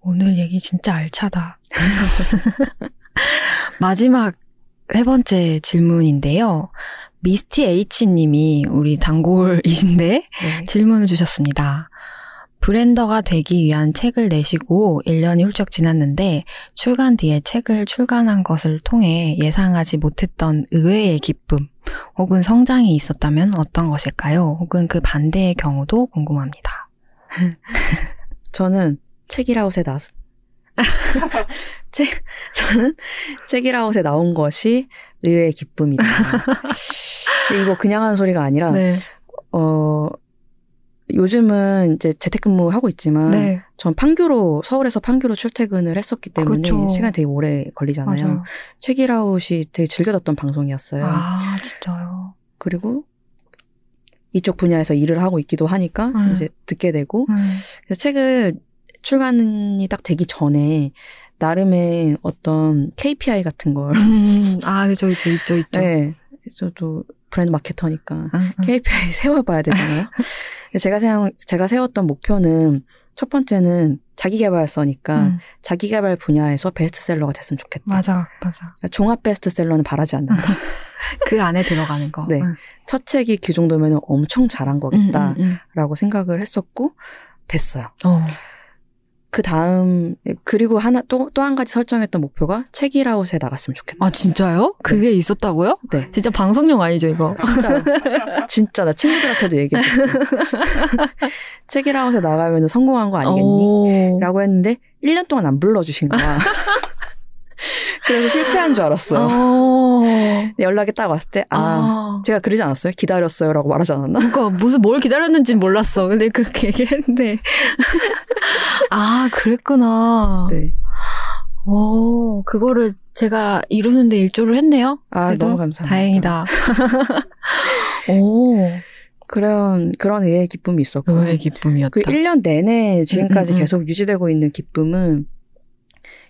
오늘 얘기 진짜 알차다. 마지막 세 번째 질문인데요. 미스티 H님이 우리 단골이신데 네. 질문을 주셨습니다. 브랜더가 되기 위한 책을 내시고 1년이 훌쩍 지났는데 출간 뒤에 책을 출간한 것을 통해 예상하지 못했던 의외의 기쁨 혹은 성장이 있었다면 어떤 것일까요? 혹은 그 반대의 경우도 궁금합니다. 저는 책이라웃에 나 책 저는 책이라웃에 나온 것이 의외의 기쁨이다. 이거 그냥 하는 소리가 아니라 네. 어 요즘은 이제 재택근무 하고 있지만 네. 전 판교로 서울에서 판교로 출퇴근을 했었기 때문에 그렇죠. 시간이 되게 오래 걸리잖아요. 맞아요. 책이라웃이 되게 즐겨 듣던 방송이었어요. 아, 진짜요? 그리고 이쪽 분야에서 일을 하고 있기도 하니까 음. 이제 듣게 되고 음. 그래서 책을 출간이 딱 되기 전에 나름의 어떤 KPI 같은 걸 음, 아, 저 있죠, 있죠, 있죠. 네. 저도 브랜드 마케터니까 음, 음. KPI 세워봐야 되잖아요. 제가 생각, 제가 세웠던 목표는 첫 번째는 자기개발서니까 음, 자기개발 분야에서 베스트셀러가 됐으면 좋겠다. 맞아, 맞아. 그러니까 종합 베스트셀러는 바라지 않는다. 그 안에 들어가는 거. 네. 음. 첫 책이 그 정도면 엄청 잘한 음, 거겠다라고 음, 음. 생각을 했었고 됐어요. 어. 그 다음 그리고 하나 또 또 한 가지 설정했던 목표가 책이라웃에 나갔으면 좋겠다. 아, 진짜요? 그게 있었다고요? 네. 진짜 방송용 아니죠, 이거? 진짜 진짜 나 친구들한테도 얘기했었어. 책이라웃에 나가면 성공한 거 아니겠니? 오. 라고 했는데 1년 동안 안 불러주신 거야. 그래서 실패한 줄 알았어. 어. 연락이 딱 왔을 때, 아, 아. 제가 그러지 않았어요? 기다렸어요? 라고 말하지 않았나? 그러니까 무슨 뭘 기다렸는지 몰랐어. 근데 그렇게 얘기를 했는데. 아, 그랬구나. 네. 오, 그거를 제가 이루는데 일조를 했네요. 아, 너무 감사합니다. 다행이다. 오, 그런, 그런 의외의 기쁨이 있었고. 의외의 기쁨이었다. 그 1년 내내 지금까지 음, 음, 음. 계속 유지되고 있는 기쁨은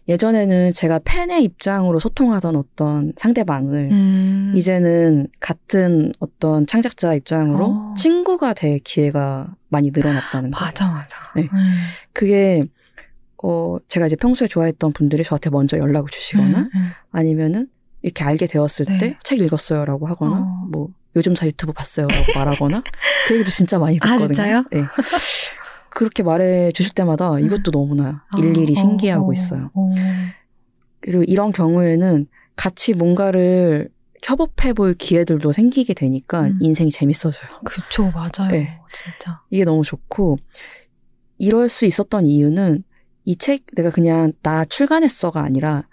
예전에는 제가 팬의 입장으로 소통하던 어떤 상대방을 음. 이제는 같은 어떤 창작자 입장으로 어. 친구가 될 기회가 많이 늘어났다는 거. 맞아, 맞아. 네. 음. 그게 어 제가 이제 평소에 좋아했던 분들이 저한테 먼저 연락을 주시거나 음, 음. 아니면은 이렇게 알게 되었을 네. 때책 읽었어요라고 하거나 어. 뭐 요즘 사 유튜브 봤어요라고 말하거나 그 얘기도 진짜 많이 아, 듣거든요. 진짜요? 네. 그렇게 말해 주실 때마다 이것도 너무나 일일이 어, 신기하고 어, 있어요. 어. 그리고 이런 경우에는 같이 뭔가를 협업해 볼 기회들도 생기게 되니까 음. 인생이 재밌어져요. 그쵸, 맞아요. 네. 진짜. 이게 너무 좋고 이럴 수 있었던 이유는 이 책 내가 그냥 나 출간했어가 아니라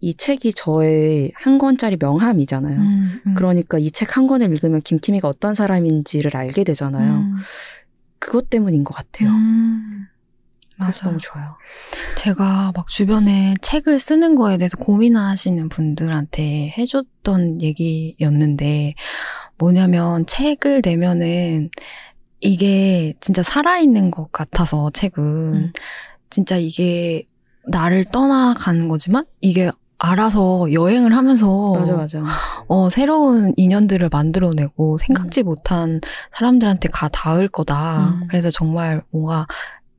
이 책이 저의 한 권짜리 명함이잖아요. 음, 음. 그러니까 이 책 한 권을 읽으면 김키미가 어떤 사람인지를 알게 되잖아요. 음, 그것 때문인 것 같아요. 음. 맞아. 너무 좋아요. 제가 막 주변에 책을 쓰는 거에 대해서 고민하시는 분들한테 해줬던 얘기였는데, 뭐냐면 책을 내면은 이게 진짜 살아있는 것 같아서 책은 음. 진짜 이게 나를 떠나가는 거지만 이게 알아서 여행을 하면서 맞아 맞아. 어, 새로운 인연들을 만들어내고 생각지 못한 사람들한테 가 닿을 거다. 음. 그래서 정말 뭔가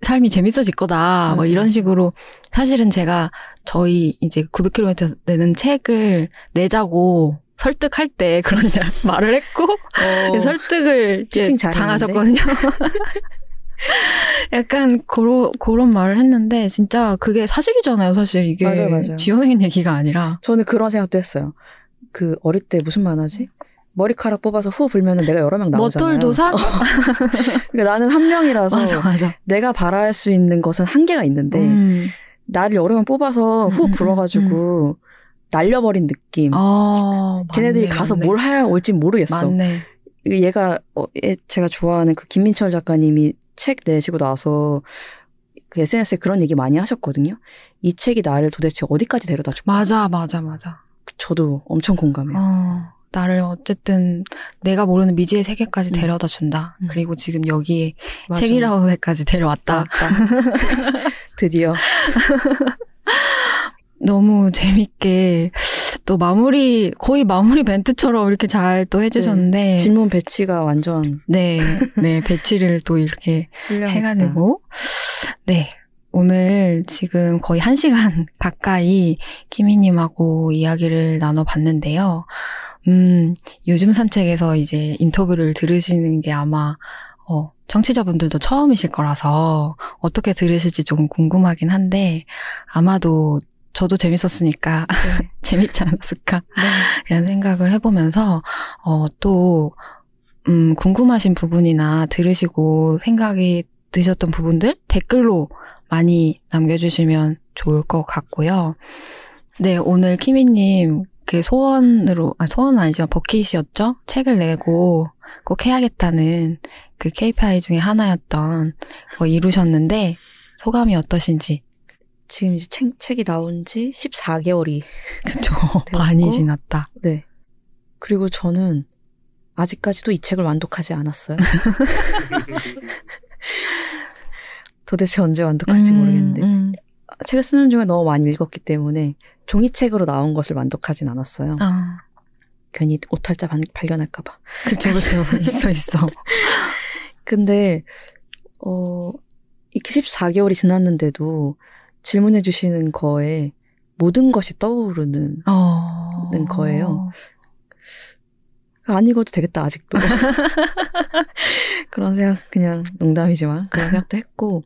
삶이 재밌어질 거다. 뭐 맞아요. 이런 식으로 사실은 제가 저희 이제 900km 내는 책을 내자고 설득할 때 그런 말을 했고 어, 설득을? 당하셨거든요. 약간 그런 그런 말을 했는데 진짜 그게 사실이잖아요. 사실 이게 맞아요, 맞아요. 지어낸 얘기가 아니라 저는 그런 생각도 했어요. 그 어릴 때 무슨 말하지? 머리카락 뽑아서 후 불면은 내가 여러 명 나오잖아요. 멋돌도사 그러니까 나는 한 명이라서 맞아 맞아. 내가 바라할 수 있는 것은 한계가 있는데 음. 나를 여러 명 뽑아서 후 음, 음, 불어가지고 날려버린 느낌. 어, 걔네들이 맞네, 가서 맞네. 뭘 해야 올지 모르겠어. 맞네. 얘가 어, 얘- 제가 좋아하는 그 김민철 작가님이 책 내시고 나서 그 SNS에 그런 얘기 많이 하셨거든요. 이 책이 나를 도대체 어디까지 데려다 줄까? 맞아 맞아 맞아. 저도 엄청 공감해요. 어, 나를 어쨌든 내가 모르는 미지의 세계까지 음. 데려다 준다. 음. 그리고 지금 여기에. 책이라고까지 데려왔다. 드디어. 너무 재밌게 또 마무리 거의 마무리 멘트처럼 이렇게 잘 또 해주셨는데. 질문 배치가 완전 네, 네 배치를 또 이렇게. 해가지고. 네. 오늘 지금 거의 한 시간 가까이 키미님하고 이야기를 나눠봤는데요. 음 요즘 산책에서 이제 인터뷰를 들으시는 게 아마 어, 청취자분들도 처음이실 거라서 어떻게 들으실지 조금 궁금하긴 한데 아마도 저도 재밌었으니까 네. 재밌지 않았을까 네. 이런 생각을 해보면서 어, 또 음, 궁금하신 부분이나 들으시고 생각이 드셨던 부분들 댓글로 많이 남겨주시면 좋을 것 같고요. 네, 오늘 키미님 그 소원으로 아 소원 은 아니지만 버킷이었죠. 책을 내고 꼭 해야겠다는 그 KPI 중에 하나였던 거 이루셨는데 소감이 어떠신지? 지금 이제 책, 책이 나온 지 14개월이. 그쵸. 되었고. 많이 지났다. 네. 그리고 저는 아직까지도 이 책을 완독하지 않았어요. 도대체 언제 완독할지 음, 모르겠는데. 음. 책을 쓰는 중에 너무 많이 읽었기 때문에 종이책으로 나온 것을 완독하진 않았어요. 아, 괜히 오탈자 반- 발견할까봐. 그쵸, 그쵸. 있어, 있어. 근데, 어, 이렇게 14개월이 지났는데도 질문해 주시는 거에 모든 것이 떠오르는 어. 는 거예요. 안 읽어도 되겠다, 아직도. 그런 생각, 그냥 농담이지만, 그런 생각도 했고,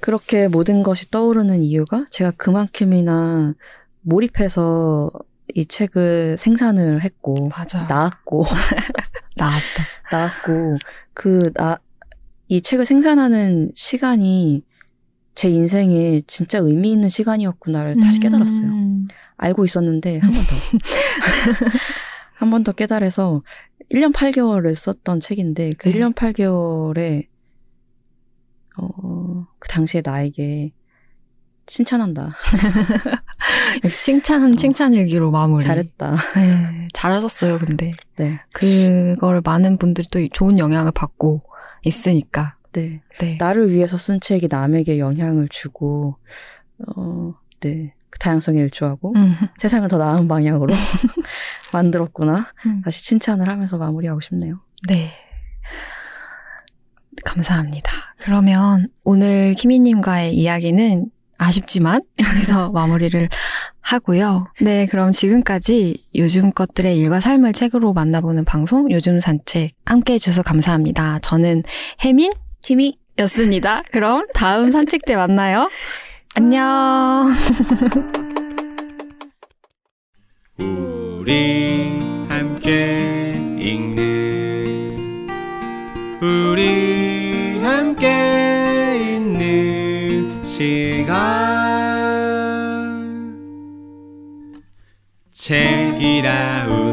그렇게 모든 것이 떠오르는 이유가 제가 그만큼이나 몰입해서 이 책을 생산을 했고, 맞아. 나왔고, 나왔다. 나왔고, 그, 나, 이 책을 생산하는 시간이 제 인생에 진짜 의미 있는 시간이었구나를 다시 깨달았어요. 음. 알고 있었는데 한 번 더. 한 번 더 깨달아서 1년 8개월을 썼던 책인데 그 네. 1년 8개월에 어, 그 당시에 나에게 칭찬한다. 역시 칭찬, 칭찬 일기로 마무리. 잘했다. 네, 잘하셨어요, 근데. 네. 그걸 많은 분들이 또 좋은 영향을 받고 있으니까. 네. 네. 나를 위해서 쓴 책이 남에게 영향을 주고 어, 네. 그 다양성에 일조하고 음. 세상을 더 나은 방향으로 만들었구나. 음. 다시 칭찬을 하면서 마무리하고 싶네요. 네. 감사합니다. 그러면 오늘 키미님과의 이야기는 아쉽지만 여기서 마무리를 하고요. 네, 그럼 지금까지 요즘 것들의 일과 삶을 책으로 만나보는 방송 요즘 산책 함께 해주셔서 감사합니다. 저는 혜민 힘이 였습니다. 그럼 다음 산책 때 만나요. 안녕. 우리 함께 읽는 우리 함께 있는 시간 책이라운